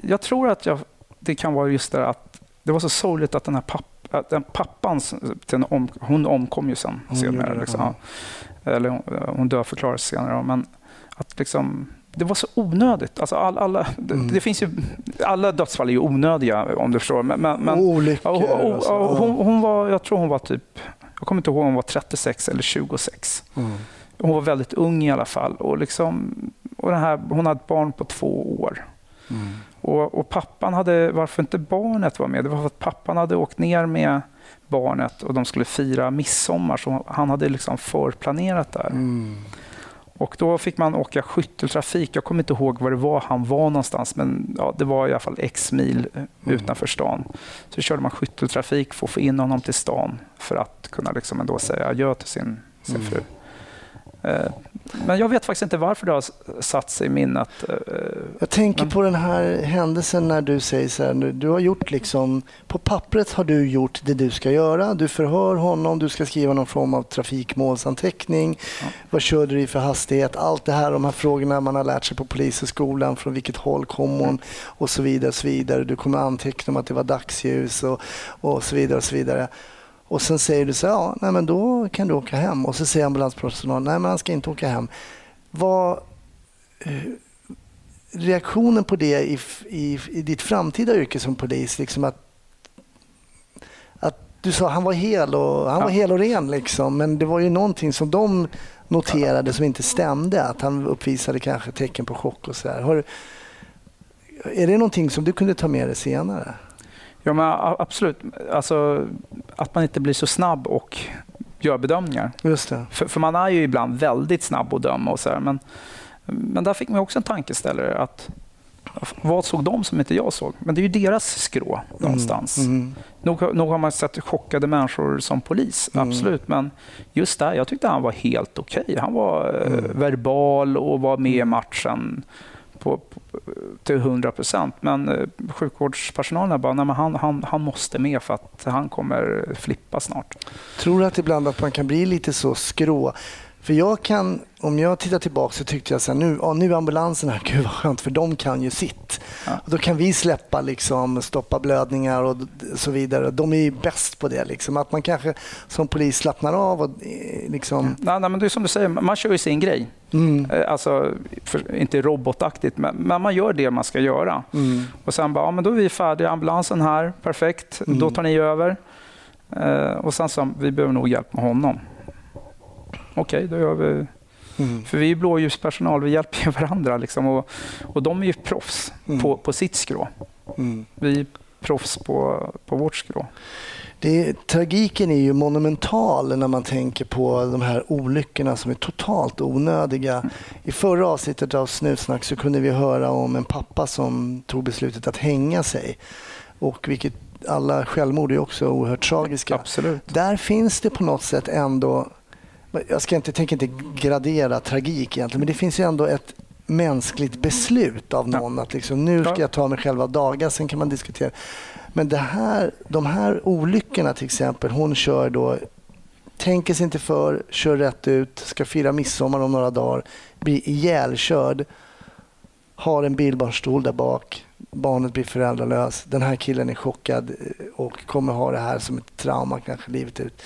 jag tror att jag, det kan vara just det att det var så sorgligt att den här papp, att den pappan, den om, hon omkom ju sen Hon senare. det, Liksom. ja. Ja. Eller hon, hon dödförklarades senare. Men att liksom, det var så onödigt. Alltså all, alla, det, Mm. det finns ju, alla dödsfall är ju onödiga om du förstår. Men, men, men, Och olyckor. Ja, hon, och så. hon, hon, hon var, jag tror hon var typ, jag kommer inte ihåg om hon var 36 eller 26. Mm. Hon var väldigt ung i alla fall. Och liksom, och den här, hon hade ett barn på två år. Mm. Och, och pappan hade, varför inte barnet var med, det var för att pappan hade åkt ner med barnet och de skulle fira midsommar. Så han hade liksom förplanerat där. Mm. Och då fick man åka skytteltrafik. Jag kommer inte ihåg var det var han var någonstans, men ja, det var i alla fall x mil eh, utanför stan. Så körde man skytteltrafik för att få in honom till stan för att kunna liksom ändå säga adjö till sin, sin Mm. fru. Eh, Men jag vet faktiskt inte varför det har satt sig i minnet. eh, Jag tänker på den här händelsen när du säger så här, du har gjort liksom, på pappret har du gjort det du ska göra. Du förhör honom, du ska skriva någon form av trafikmålsanteckning. Ja. Vad körde du i för hastighet? Allt det här, de här frågorna man har lärt sig på polishögskolan, från vilket håll kom hon och så vidare. Och så vidare. Du kommer anteckna om att det var dagsljus och, och så vidare. och så vidare. Och sen säger du så här, ja, nej, men då kan du åka hem. Och så säger ambulanspersonalen, nej men han ska inte åka hem. Vad, eh, reaktionen på det i, i, i ditt framtida yrke som polis, liksom att, att du sa han var hel och, han Ja. var hel och ren, liksom, men det var ju någonting som de noterade som inte stämde, att han uppvisade kanske tecken på chock och så där. Har, är det någonting som du kunde ta med dig senare? Ja, men absolut. Alltså, att man inte blir så snabb och gör bedömningar. Just det. För, för man är ju ibland väldigt snabb att döma och så här, men, men där fick man också en tankeställare. att vad såg de som inte jag såg? Men det är ju deras skrå någonstans. Mm. Mm. Nog, har- nog har man sett chockade människor som polis, Mm. absolut. Men just där, jag tyckte han var helt okej. Han var eh, Mm. verbal och var med i matchen på, på, till 100 procent. Men eh, sjukvårdspersonalen bara, nej, men han, han, han måste med för att han kommer flippa snart. Tror du att ibland att man kan bli lite så skrå? För jag kan, om jag tittar tillbaka så tyckte jag så här, nu, ja, nu är ambulansen här, (laughs) gud vad skönt för de kan ju sitt. Ja. Och då kan vi släppa, liksom, stoppa blödningar och så vidare. De är ju bäst på det. Liksom. Att man kanske som polis slappnar av och eh, liksom... Nej, nej, men det är som du säger, man kör ju sin grej. Mm, Eh, Alltså, för, inte robotaktigt, men, men man gör det man ska göra. mm, Och sen bara, ja, men då är vi färdiga, ambulansen här, perfekt, då tar ni över. Eh, och sen sa vi behöver nog hjälp med honom. Okej, då gör vi mm, För vi är blåljuspersonal, vi hjälper ju varandra. Liksom, och, och de är ju proffs Mm. på, på sitt skrå. mm. Vi är proffs på, på vårt skrå. Det, tragiken är ju monumental när man tänker på de här olyckorna som är totalt onödiga. I förra avsnittet av Snutsnack så kunde vi höra om en pappa som tog beslutet att hänga sig. Och vilket alla självmord är också oerhört tragiska. Absolut. Där finns det på något sätt ändå, jag ska inte, tänker inte gradera tragik egentligen, men det finns ju ändå ett mänskligt beslut av någon att liksom, nu ska Ja. jag ta mig själva dagar, sen kan man diskutera. Men det här, de här olyckorna till exempel, hon kör då, tänker sig inte för, kör rätt ut, ska fira midsommar om några dagar, blir ihjälkörd, har en bilbarnstol där bak, barnet blir föräldralös, den här killen är chockad eh, och kommer ha det här som ett trauma kanske livet ut.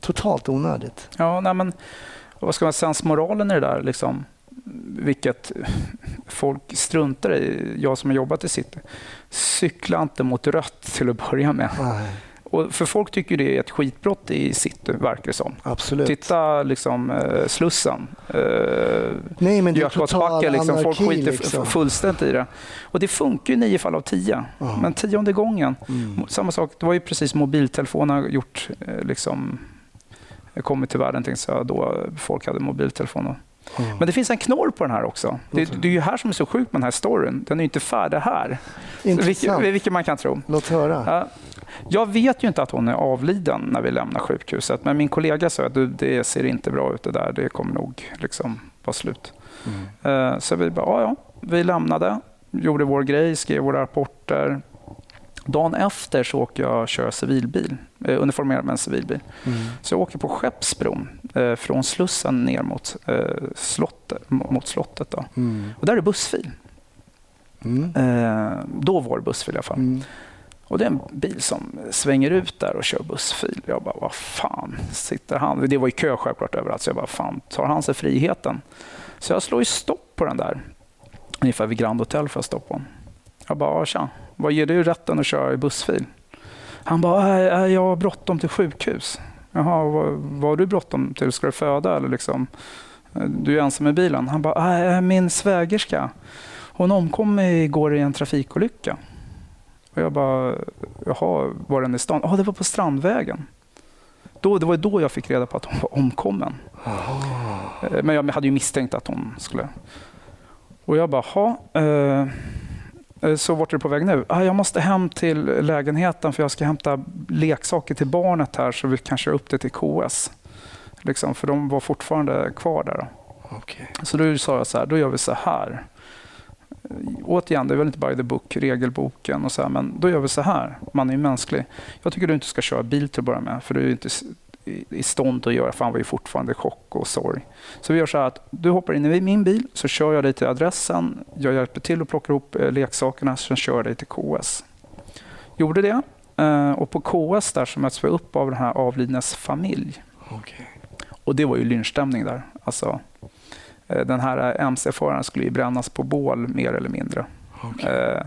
Totalt onödigt. Ja, nej, men, vad ska man säga, sensmoralen i det där, liksom, vilket folk struntar i, jag som har jobbat i city. Cykla inte mot rött till att börja med. Nej, Och för folk tycker det är ett skitbrott i city, verkar det som. absolut. Titta liksom, eh, Slussen. Eh, Nej, men det är total. Liksom, folk skiter Liksom. fullständigt i det. Och det funkar ju nio fall av tio. Ja. Men tionde gången, Mm. samma sak. Det var ju precis mobiltelefonerna gjort, eh, liksom, kommit till världen tänkte jag, då folk hade mobiltelefoner. Ja. Men det finns en knorr på den här också. Det, det är ju här som är så sjukt med den här storyn. Den är ju inte färdig här, vilket, vilket man kan tro. Låt höra. Ja, Jag vet ju inte att hon är avliden när vi lämnar sjukhuset, men min kollega sa att "Du, det ser inte bra ut det där. Det kommer nog liksom vara slut. Mm. Eh, Så vi bara, ja, ja. Vi lämnade, gjorde vår grej, skrev våra rapporter. Dagen efter så åker jag och kör civilbil, eh, uniformerad med en civilbil. Mm. Så jag åker på Skeppsbron eh, från Slussen ner mot, eh, slottet, mot slottet. Då. Mm. Och där är bussfil. Mm. Eh, Då var det bussfil i alla fall. Mm. Och det är en bil som svänger ut där och kör bussfil. Jag bara, vad fan sitter han? Det var ju kö självklart överallt, så jag bara, fan tar han sig friheten? Så jag slår ju stopp på den där. Ungefär vid Grand Hotel får jag stopp på. Jag bara, "Ja, tja, vad ger du rätten att köra i bussfil? Han bara, "Äh, äh, jag har bråttom till sjukhus. Jaha, vad, vad har du bråttom till? Ska du föda eller liksom? Du är ensam i bilen. Han bara, "Äh, min svägerska. Hon omkom igår i en trafikolycka. Och jag bara, jaha, var den i stan? Ja, det var på Strandvägen. Då, det var då jag fick reda på att hon var omkommen. Eh, Men jag hade ju misstänkt att hon skulle... Och jag bara, jaha, eh, så vart är du på väg nu? Ah, jag måste hem till lägenheten för jag ska hämta leksaker till barnet här så vi kan köra upp det till KS. Liksom, för de var fortfarande kvar där. Okej. Så då sa jag så här, då gör vi så här. Eh, Återigen, det är väl inte by the book, regelboken och så här, men då gör vi så här. Man är ju mänsklig. Jag tycker du inte ska köra bil till att börja med, för du är inte i stånd att göra, för han var ju fortfarande i chock och sorg. Så vi gör så här att du hoppar in i min bil, så kör jag dig till adressen. Jag hjälper till att plocka ihop eh, leksakerna, sen kör jag dig till KS. Gjorde det. eh, Och på KS där så möts vi upp av den här avlidnes familj. Okej. Och det var ju lynchstämning där. Alltså, eh, den här MC-föraren skulle ju brännas på bål mer eller mindre. Eh,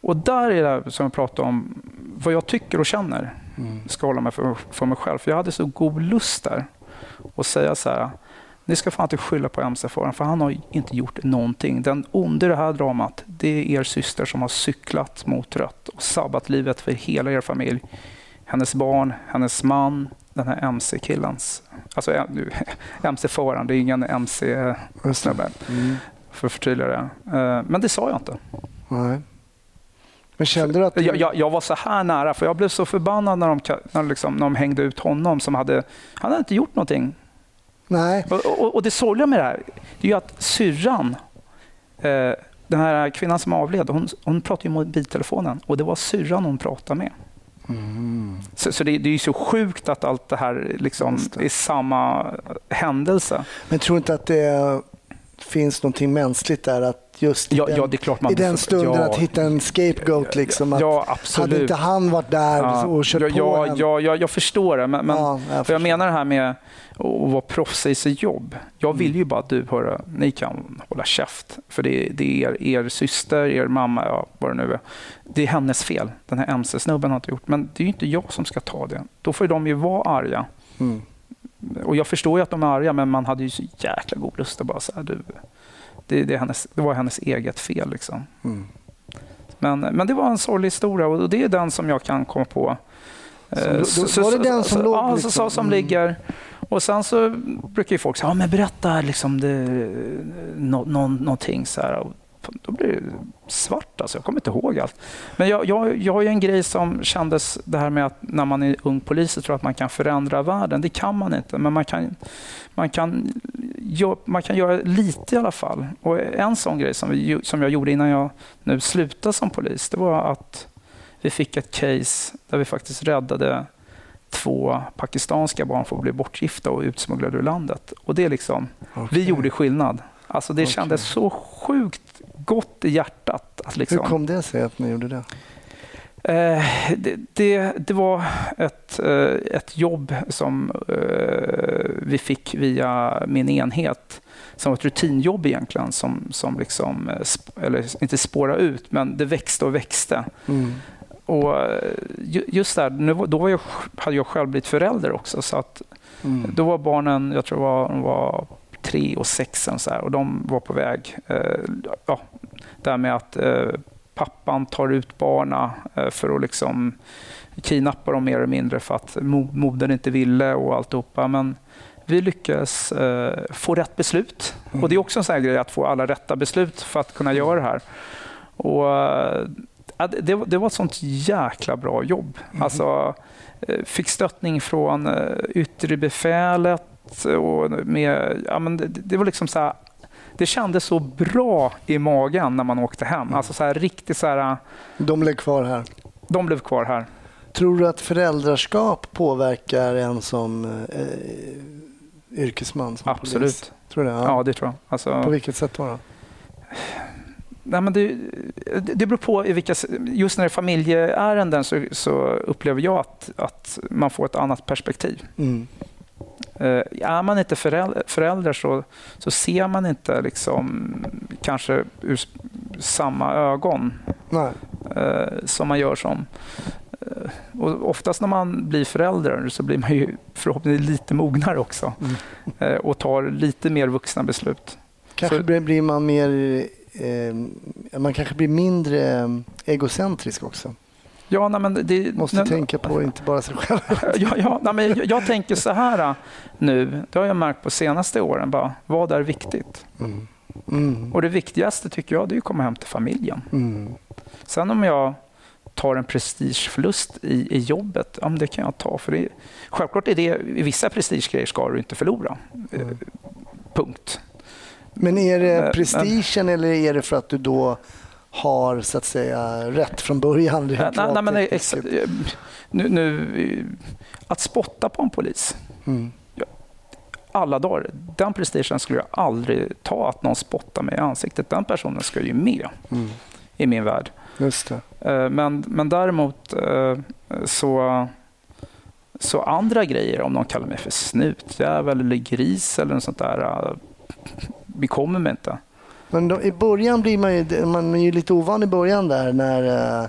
och där är det som jag pratade om, vad jag tycker och känner. Mm. ska hålla mig för, för mig själv. För jag hade så god lust där att säga så här. Ni ska fan inte skylla på MC-föraren för han har inte gjort någonting. Den onde i det här dramat, det är er syster som har cyklat mot rött och sabbat livet för hela er familj. Hennes barn, hennes man, den här MC-killens, alltså eh, (laughs) MC-föraren, det är ingen MC-snubbe Mm. för att förtydliga det. Eh, Men det sa jag inte. Nej. Men kände du att... du- Jag, jag, jag var så här nära, för jag blev så förbannad när de, när liksom, när de hängde ut honom. som hade, Han hade inte gjort någonting. Nej. Och, och, och det sorgliga med det här det är ju att syrran, eh, den här kvinnan som avled, hon, hon pratade i mobiltelefonen och det var syrran hon pratade med. Så, så det, det är ju så sjukt att allt det här liksom det. är samma händelse. Men tror inte att det finns någonting mänskligt där? Att just i Ja, den, ja, det är klart man i den stunden ja. att hitta en scapegoat. Liksom, att Ja, hade absolut. inte han varit där och kört på ja, en? ja, ja, jag förstår det. Men, men Ja, jag för jag menar det här med att vara proffsig i sitt jobb. Jag Mm. vill ju bara att du, hörru, ni kan hålla käft. För det, det är er, er syster, er mamma, ja, vad det nu är. Det är hennes fel. Den här MC-snubben har inte gjort. Men det är ju inte jag som ska ta det. Då får de ju vara arga. Mm. Och jag förstår ju att de är arga, men man hade ju så jäkla god lust att bara säga du, det, det, hennes, det var hennes eget fel. Liksom. Mm. Men, men det var en sorglig historia och det är den som jag kan komma på. Som- Eh, då- så- var det den som så- låg Ja, liksom? så, som Mm. ligger. Och sen så brukar ju folk säga, ja men berätta liksom det, nå, nå, någonting så här. Och då blir det svart alltså, jag kommer inte ihåg allt. Men jag, jag, jag har en grej som kändes, det här med att när man är ung polis så tror att man kan förändra världen. Det kan man inte, men man kan, man kan, man kan göra lite i alla fall. Och en sån grej som, vi, som jag gjorde innan jag nu slutade som polis, det var att vi fick ett case där vi faktiskt räddade två pakistanska barn från att bli bortgifta och utsmugglade ur landet. Och det liksom, Okej. vi gjorde skillnad. Alltså det Okej. kändes så sjukt gott i hjärtat. Att Hur liksom, kom det sig att ni gjorde det? Eh, det, det, det var ett, eh, ett jobb som eh, vi fick via min enhet som var ett rutinjobb egentligen som, som liksom, eh, eller inte spåra ut, men det växte och växte. Mm. Och eh, ju- just där, nu, då var jag, hade jag själv blivit förälder också så att Mm. då var barnen, jag tror var, de var tre och sex eller så här, och de var på väg. Eh, ja, det här med att eh, pappan tar ut barna eh, för att liksom kidnappa dem mer eller mindre för att mo- modern inte ville och alltihopa. Men vi lyckades eh, få rätt beslut. Och Det är också en sån här grej att få alla rätta beslut för att kunna göra det här. Och, det, det var- ett sånt jäkla bra jobb. Alltså, eh, fick stöttning från yttre befälet och med, ja, men det, det var liksom så här, det kändes så bra i magen när man åkte hem. Alltså så här, riktigt så här, De blev kvar här. de blev kvar här. Tror du att föräldraskap påverkar en som eh, yrkesman? Som Polis? Absolut. Tror du det? Ja, det tror jag. På Alltså, vilket sätt då? då? nej, men det, det beror på i vilka... Just när det är familjeärenden så, så upplever jag att, att man får ett annat perspektiv. Mm. Eh, är man inte förälder, förälder så, så ser man inte liksom, kanske ur samma ögon eh, som man gör som... Eh, och oftast när man blir förälder så blir man ju förhoppningsvis lite mognare också Mm. eh, och tar lite mer vuxna beslut. Kanske Så- blir, blir man mer... Eh, man kanske blir mindre eh, egocentrisk också. Ja, nej, men det, Måste nej, tänka på inte bara sig själv. (laughs) ja, ja, nej, men jag, jag tänker så här eh, nu, det har jag märkt på senaste åren, bara, vad är viktigt? Mm. Mm. Och det viktigaste tycker jag det är att komma hem till familjen. Mm. Sen om jag tar en prestigeförlust i, i jobbet, ja, det kan jag ta. För det, självklart är det, i vissa prestigegrejer ska du inte förlora. Eh, Mm. punkt. Men är det prestigen eller är det för att du då har så att säga rätt från början? Rent nej, nej, men det är lagtekniskt? exa- eh, nu, nu, att spotta på en polis Mm. alla dagar, den prestigen skulle jag aldrig ta att någon spottar mig i ansiktet. Den personen ska ju med Mm. i min värld. Just det. Eh, Men, men däremot eh, så, så andra grejer, om någon kallar mig för snutjävel eller gris eller något sånt där, eh, bekommer mig inte. Men då, i början blir man ju, man är ju lite ovan i början där när eh,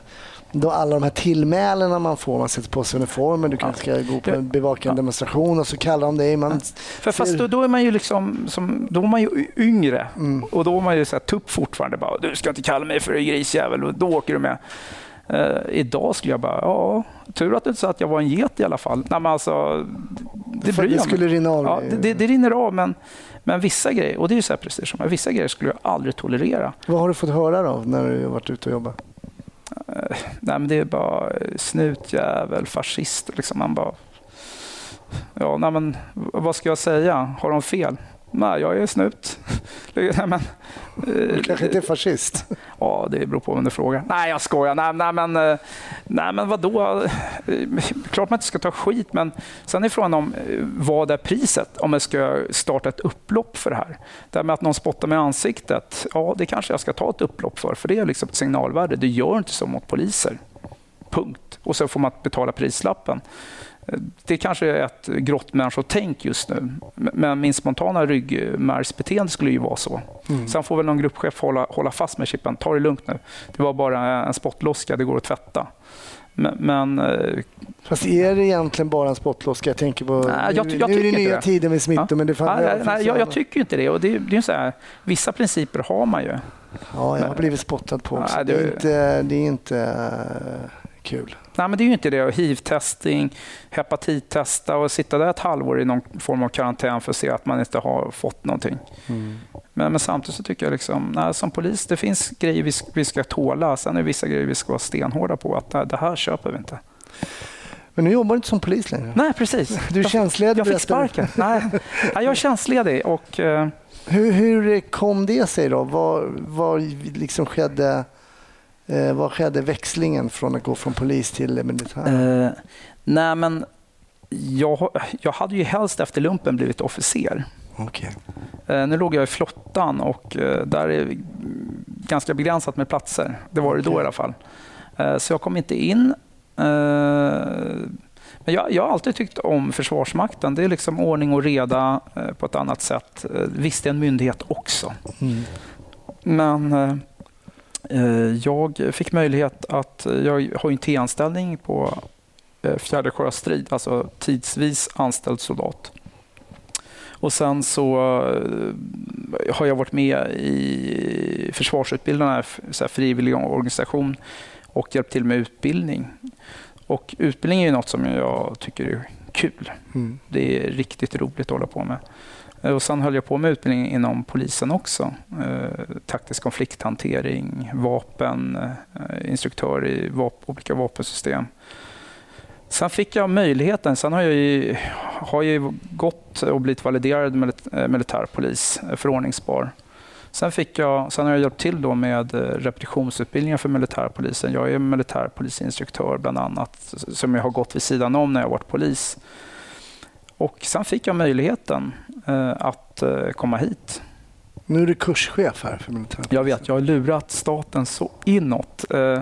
då alla de här tillmälena man får, man sätter på sig uniformen, du kanske ska gå på en bevaka en demonstration och så kallar de dig. Man, För fast då, då är man ju liksom, som, då är man ju yngre Mm. och då är man ju så här tupp fortfarande. Bara, du ska inte kalla mig för en grisjävel och då åker du med. Eh, idag skulle jag bara, ja, tur att du inte sa att jag var en get i alla fall. Nej, men alltså, det för bryr det mig skulle rinna av. Ja, det, det, det rinner av, men, men vissa grejer, och det är ju så här prestige, vissa grejer skulle jag aldrig tolerera. Vad har du fått höra då när du har varit ute och jobbat? Nej, men det är bara eh, snutjävel, fascist. Liksom. Man bara, ja, nej, men vad ska jag säga? Har de fel? Nej, jag är snut. (laughs) men, Du kanske inte är fascist? Ja, det beror på vem du frågar. Nej, jag skojar. Nej, nej, men, eh, nej, men vadå? Eh, Klart man inte ska ta skit, men sen är frågan om eh, vad är priset om jag ska starta ett upplopp för det här? Det här med att någon spottar mig i ansiktet, ja, det kanske jag ska ta ett upplopp för, för det är liksom ett signalvärde. Du gör inte så mot poliser. Punkt. Och så får man betala prislappen. Det kanske är ett grått människotänk just nu. Men min spontana ryggmärgsbeteende skulle ju vara så. Mm. Sen får väl någon gruppchef hålla, hålla fast med chippen. Ta det lugnt nu. Det var bara en spottloska, det går att tvätta. Men, men eh, Fast är det egentligen bara en spottloska? Jag tänker på, Nej, jag jag nu är det nya det. tider med smittor, Ja. men det fanns, nej, nej, jag, jag tycker inte det. Och det, det är så här, vissa principer har man ju. Ja, jag har blivit spottad på också. Nej, det, är inte, det är inte eh, kul. Nej, men det är ju inte det. Hiv-testning, hepatittesta och sitta där ett halvår i någon form av karantän för att se att man inte har fått någonting. Men, men samtidigt så tycker jag liksom, nej, som polis, det finns grejer vi, vi ska tåla. Sen är det vissa grejer vi ska vara stenhårda på. Att nej, det här köper vi inte. Men nu jobbar du inte som polis längre. Nej, precis. Du är Jag- tjänstledig Jag fick sparken. Nej, nej, jag är tjänstledig och eh, Hur, hur kom det sig då? Vad, vad liksom skedde? Eh, vad skedde växlingen från att gå från polis till militär? Eh, nej, men jag, jag hade ju helst efter lumpen blivit officer. Okej. Eh, nu låg jag i flottan och eh, där är ganska begränsat med platser. Det var det då i alla fall. Eh, så jag kom inte in. Eh, men jag, jag har alltid tyckt om Försvarsmakten. Det är liksom ordning och reda eh, på ett annat sätt. Eh, visst, det är en myndighet också. Mm. Men eh, jag fick möjlighet att... Jag har en T-anställning på eh, fjärde sjöstrid, alltså tidsvis anställd soldat. Och sen så eh, har jag varit med i Försvarsutbildarna, så här frivillig organisation och hjälpt till med utbildning. Och utbildning är något som jag tycker är kul. Mm. Det är riktigt roligt att hålla på med. Eh, och sen höll jag på med utbildning inom polisen också. Eh, taktisk konflikthantering, vapen, eh, instruktör i vap- olika vapensystem. Sen fick jag möjligheten, sen har jag ju, har jag ju gått och blivit validerad eh, militärpolis, eh, förordningsbar. Sen, fick jag, sen har jag hjälpt till då med repetitionsutbildningar för militärpolisen. Jag är militärpolisinstruktör bland annat, som jag har gått vid sidan om när jag har varit polis. Och sen fick jag möjligheten eh, att eh, komma hit. Nu är du kurschef här för militär. Jag vet, jag har lurat staten så inåt. Eh,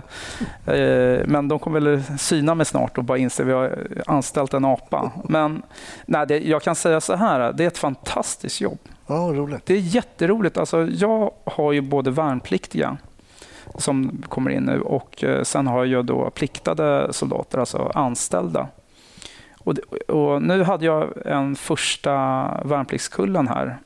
men de kommer väl syna mig snart och bara inse att vi har anställt en apa. Men nej, jag kan säga så här, det är ett fantastiskt jobb. Ja, roligt. Det är jätteroligt. Alltså, jag har ju både värnpliktiga som kommer in nu och sen har jag då pliktade soldater, alltså anställda. Och, och nu hade jag en första värnpliktskullen här.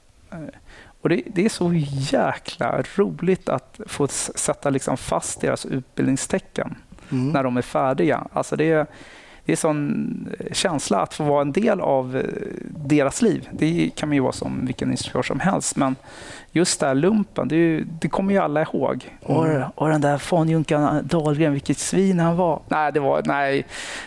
Och det, det är så jäkla roligt att få sätta liksom fast deras utbildningstecken Mm. när de är färdiga. Alltså det, det är sån känsla att få vara en del av eh, deras liv. Det kan man ju vara som vilken instruktör som helst. Men just det här lumpen, det, ju, det kommer ju alla ihåg. Och, och den där fanjunkan Dahlgren, vilket svin han var. Nej, det var, nej.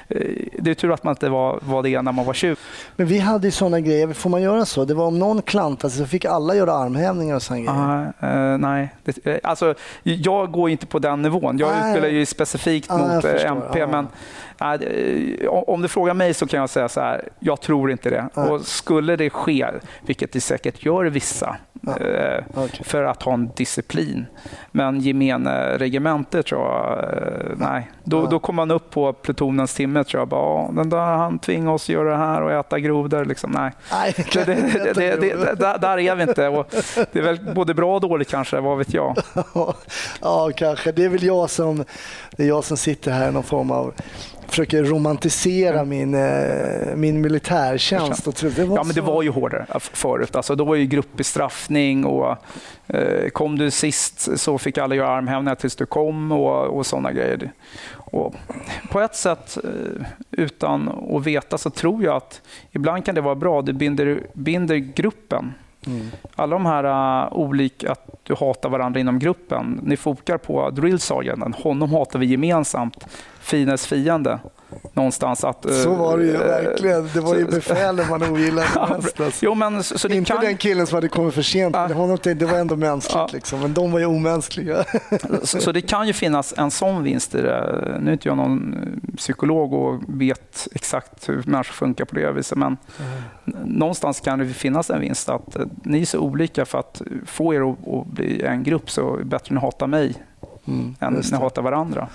eh, Det är tur att man inte var, var det när man var 20. Men vi hade ju sådana grejer. Får man göra så? Det var om någon klantade sig så fick alla göra armhävningar och sådana grejer. Ah, eh, nej, det, eh, alltså, jag går inte på den nivån. Jag Nej. utbildar ju specifikt jag mot eh. MP. Ah. Men, eh, om du frågar mig så kan jag säga så här, jag tror inte det. Nej. Och skulle det ske, vilket det säkert gör vissa, Ja. eh, Okej. för att ha en disciplin. Men gemene regemente tror jag, eh, nej. Då, Ja. då kommer man upp på plutonens timme tror jag. Bara, "Ja, den där han tvingar oss göra det här och äta grodor. Liksom. Nej. Nej, (laughs) Det, det, det, det, det, där, där är vi inte. Och det är väl både bra och dåligt kanske, vad vet jag. (laughs) ja, kanske. Det är väl jag som, det är jag som sitter här i någon form av försöker romantisera min, eh, min militärtjänst. Och det var Ja, men det var ju hårdare förut. Alltså, då var ju gruppbestraffning och eh, kom du sist så fick alla göra armhävningar tills du kom och, och sådana grejer. Och på ett sätt, eh, utan att veta, så tror jag att ibland kan det vara bra. Du binder, binder gruppen. Mm. Alla de här äh, uh, olika, att du hatar varandra inom gruppen. Ni fokar på drill sergeanten. Honom hatar vi gemensamt. Fines fiende någonstans att... eh, Så var det ju eh, verkligen. Det var ju befälen man ogillade (laughs) mest. Alltså. Jo, men så, så Inte kan, den killen som hade kommit för sent. Ja. Honom, det var ändå mänskligt, Ja. liksom. men de var ju omänskliga. så, så det kan ju finnas en sån vinst i det. Nu är inte jag någon eh, psykolog och vet exakt hur människor funkar på det viset, men n- någonstans kan det finnas en vinst att ni är så olika för att få er att, att bli en grupp så är det bättre att ni hatar mig Mm, än just ni hatar varandra.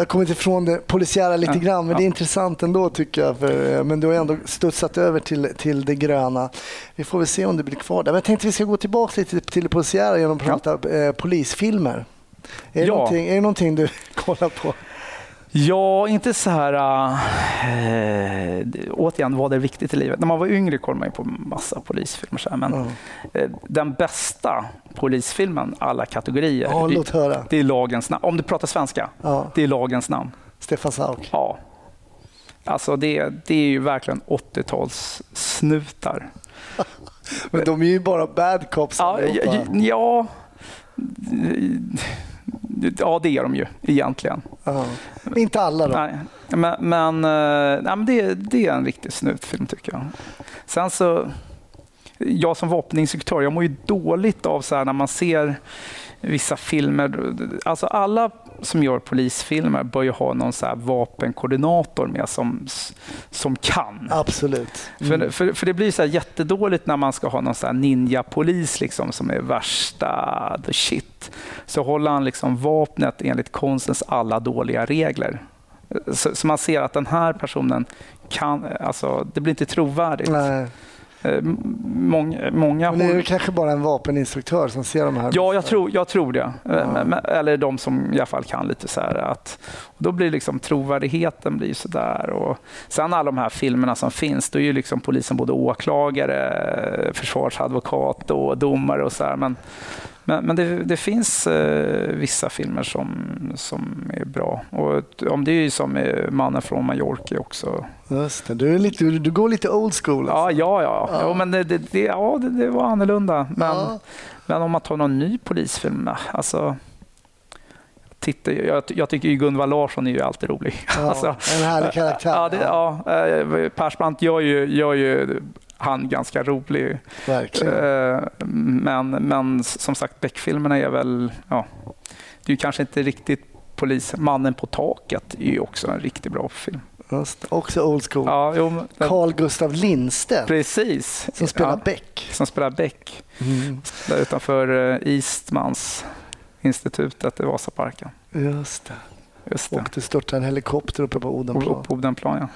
Jag har kommit ifrån det polisiära lite Ja, grann, men ja. det är intressant ändå tycker jag. För, eh, men du har ändå studsat över till, till det gröna. Vi får väl se om du blir kvar där. Men jag tänkte vi ska gå tillbaka lite till det polisiära genom att Ja. prata eh, polisfilmer. Är, det Ja. är det någonting du (laughs) kollar på? Ja, inte så här... Äh, återigen, vad är viktigt i livet? När man var yngre kollade man ju på massa polisfilmer. Så här, men Ja. eh, den bästa polisfilmen, alla kategorier, Ja, det, det är Lagens namn. Om du pratar svenska, Ja, det är Lagens namn. Stefan Sauk. Ja. Alltså det, det är ju verkligen 80-tals snutar. (laughs) Men de är ju bara bad cops Ja, allihopa. ja, ja, det är de ju egentligen. Ja. Inte alla då? Nej, men, men, eh, nej, men det, det är en riktig snutfilm tycker jag. Sen så, jag som vapeninstruktör, jag mår ju dåligt av så här när man ser vissa filmer. Alltså alla som gör polisfilmer bör ju ha någon så här vapenkoordinator med som, som kan. Absolut. För, för, för det blir så jättedåligt när man ska ha någon så ninja-polis liksom, som är värsta the shit. Så håller han liksom vapnet enligt konstens alla dåliga regler. Så, så man ser att den här personen kan, alltså det blir inte trovärdigt. Nej. Eh, Många, många Men är det kanske bara en vapeninstruktör som ser de här? Ja, jag tror, jag tror det. Eh, men- Eller de som i alla fall kan lite så här. Att, då blir liksom trovärdigheten blir så där. Och sen alla de här filmerna som finns, då är ju liksom polisen både åklagare, försvarsadvokat och domare och så här. Men, men, men det, det finns eh, vissa filmer som, som är bra. Och om det är ju som eh, Mannen från Mallorca också. Just det. Du, är lite, du, går lite old school. Ja, Alltså. ja, ja. Ja. Jo, men det, det, det, ja, det, det var annorlunda. Men, Ja. men om man tar någon ny polisfilm, alltså... Titta, jag, jag tycker ju Gunvald Larsson är ju alltid rolig. Ja, (laughs) Alltså, en härlig karaktär. ja, det, ja, eh, Persbrandt gör ju, gör ju han ganska rolig. Verkligen. Eh, Men, men som sagt, Beck-filmerna är väl... Ja, det är kanske inte riktigt polis. Mannen på taket är ju också en riktigt bra film. Just, också old school. Ja, jo, men- Carl Gustav Lindstedt precis. som spelar ja, Beck. Som spelar Beck. Mm. Där utanför eh, Eastmans institutet i Vasaparken. Just det. Just det. Och det störtar en helikopter uppe på Odenplan. på Odenplan, ja.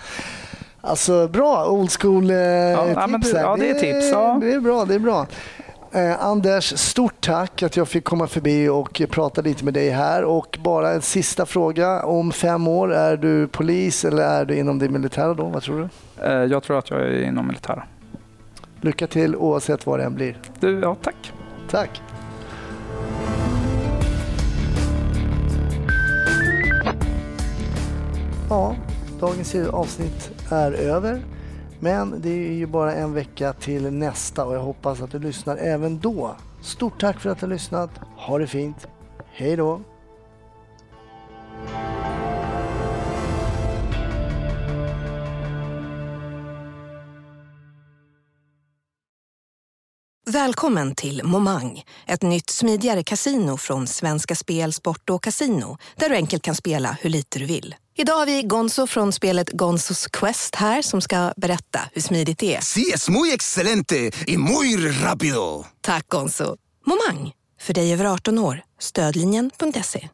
Alltså bra old school eh, ja, men tips. det- här. ja, det är tips, ja. Det är bra. Det är bra. Eh, Anders, stort tack att jag fick komma förbi och prata lite med dig här. Och bara en sista fråga. Om fem år, är du polis eller är du inom det militära då? Vad tror du? Eh, Jag tror att jag är inom militära. Lycka till oavsett vad det än blir. Du, ja, tack. Tack. Ja, dagens avsnitt är över. Men det är ju bara en vecka till nästa och jag hoppas att du lyssnar även då. Stort tack för att du har lyssnat. Ha det fint. Hej då! Välkommen till Momang, ett nytt smidigare casino från Svenska Spel, Sport och Casino där du enkelt kan spela hur lite du vill. Idag har vi Gonzo från spelet Gonzos Quest här som ska berätta hur smidigt det är. Sí, es muy excelente y muy rápido. Tack Gonzo! Momang, för dig över 18 år. Stödlinjen.se.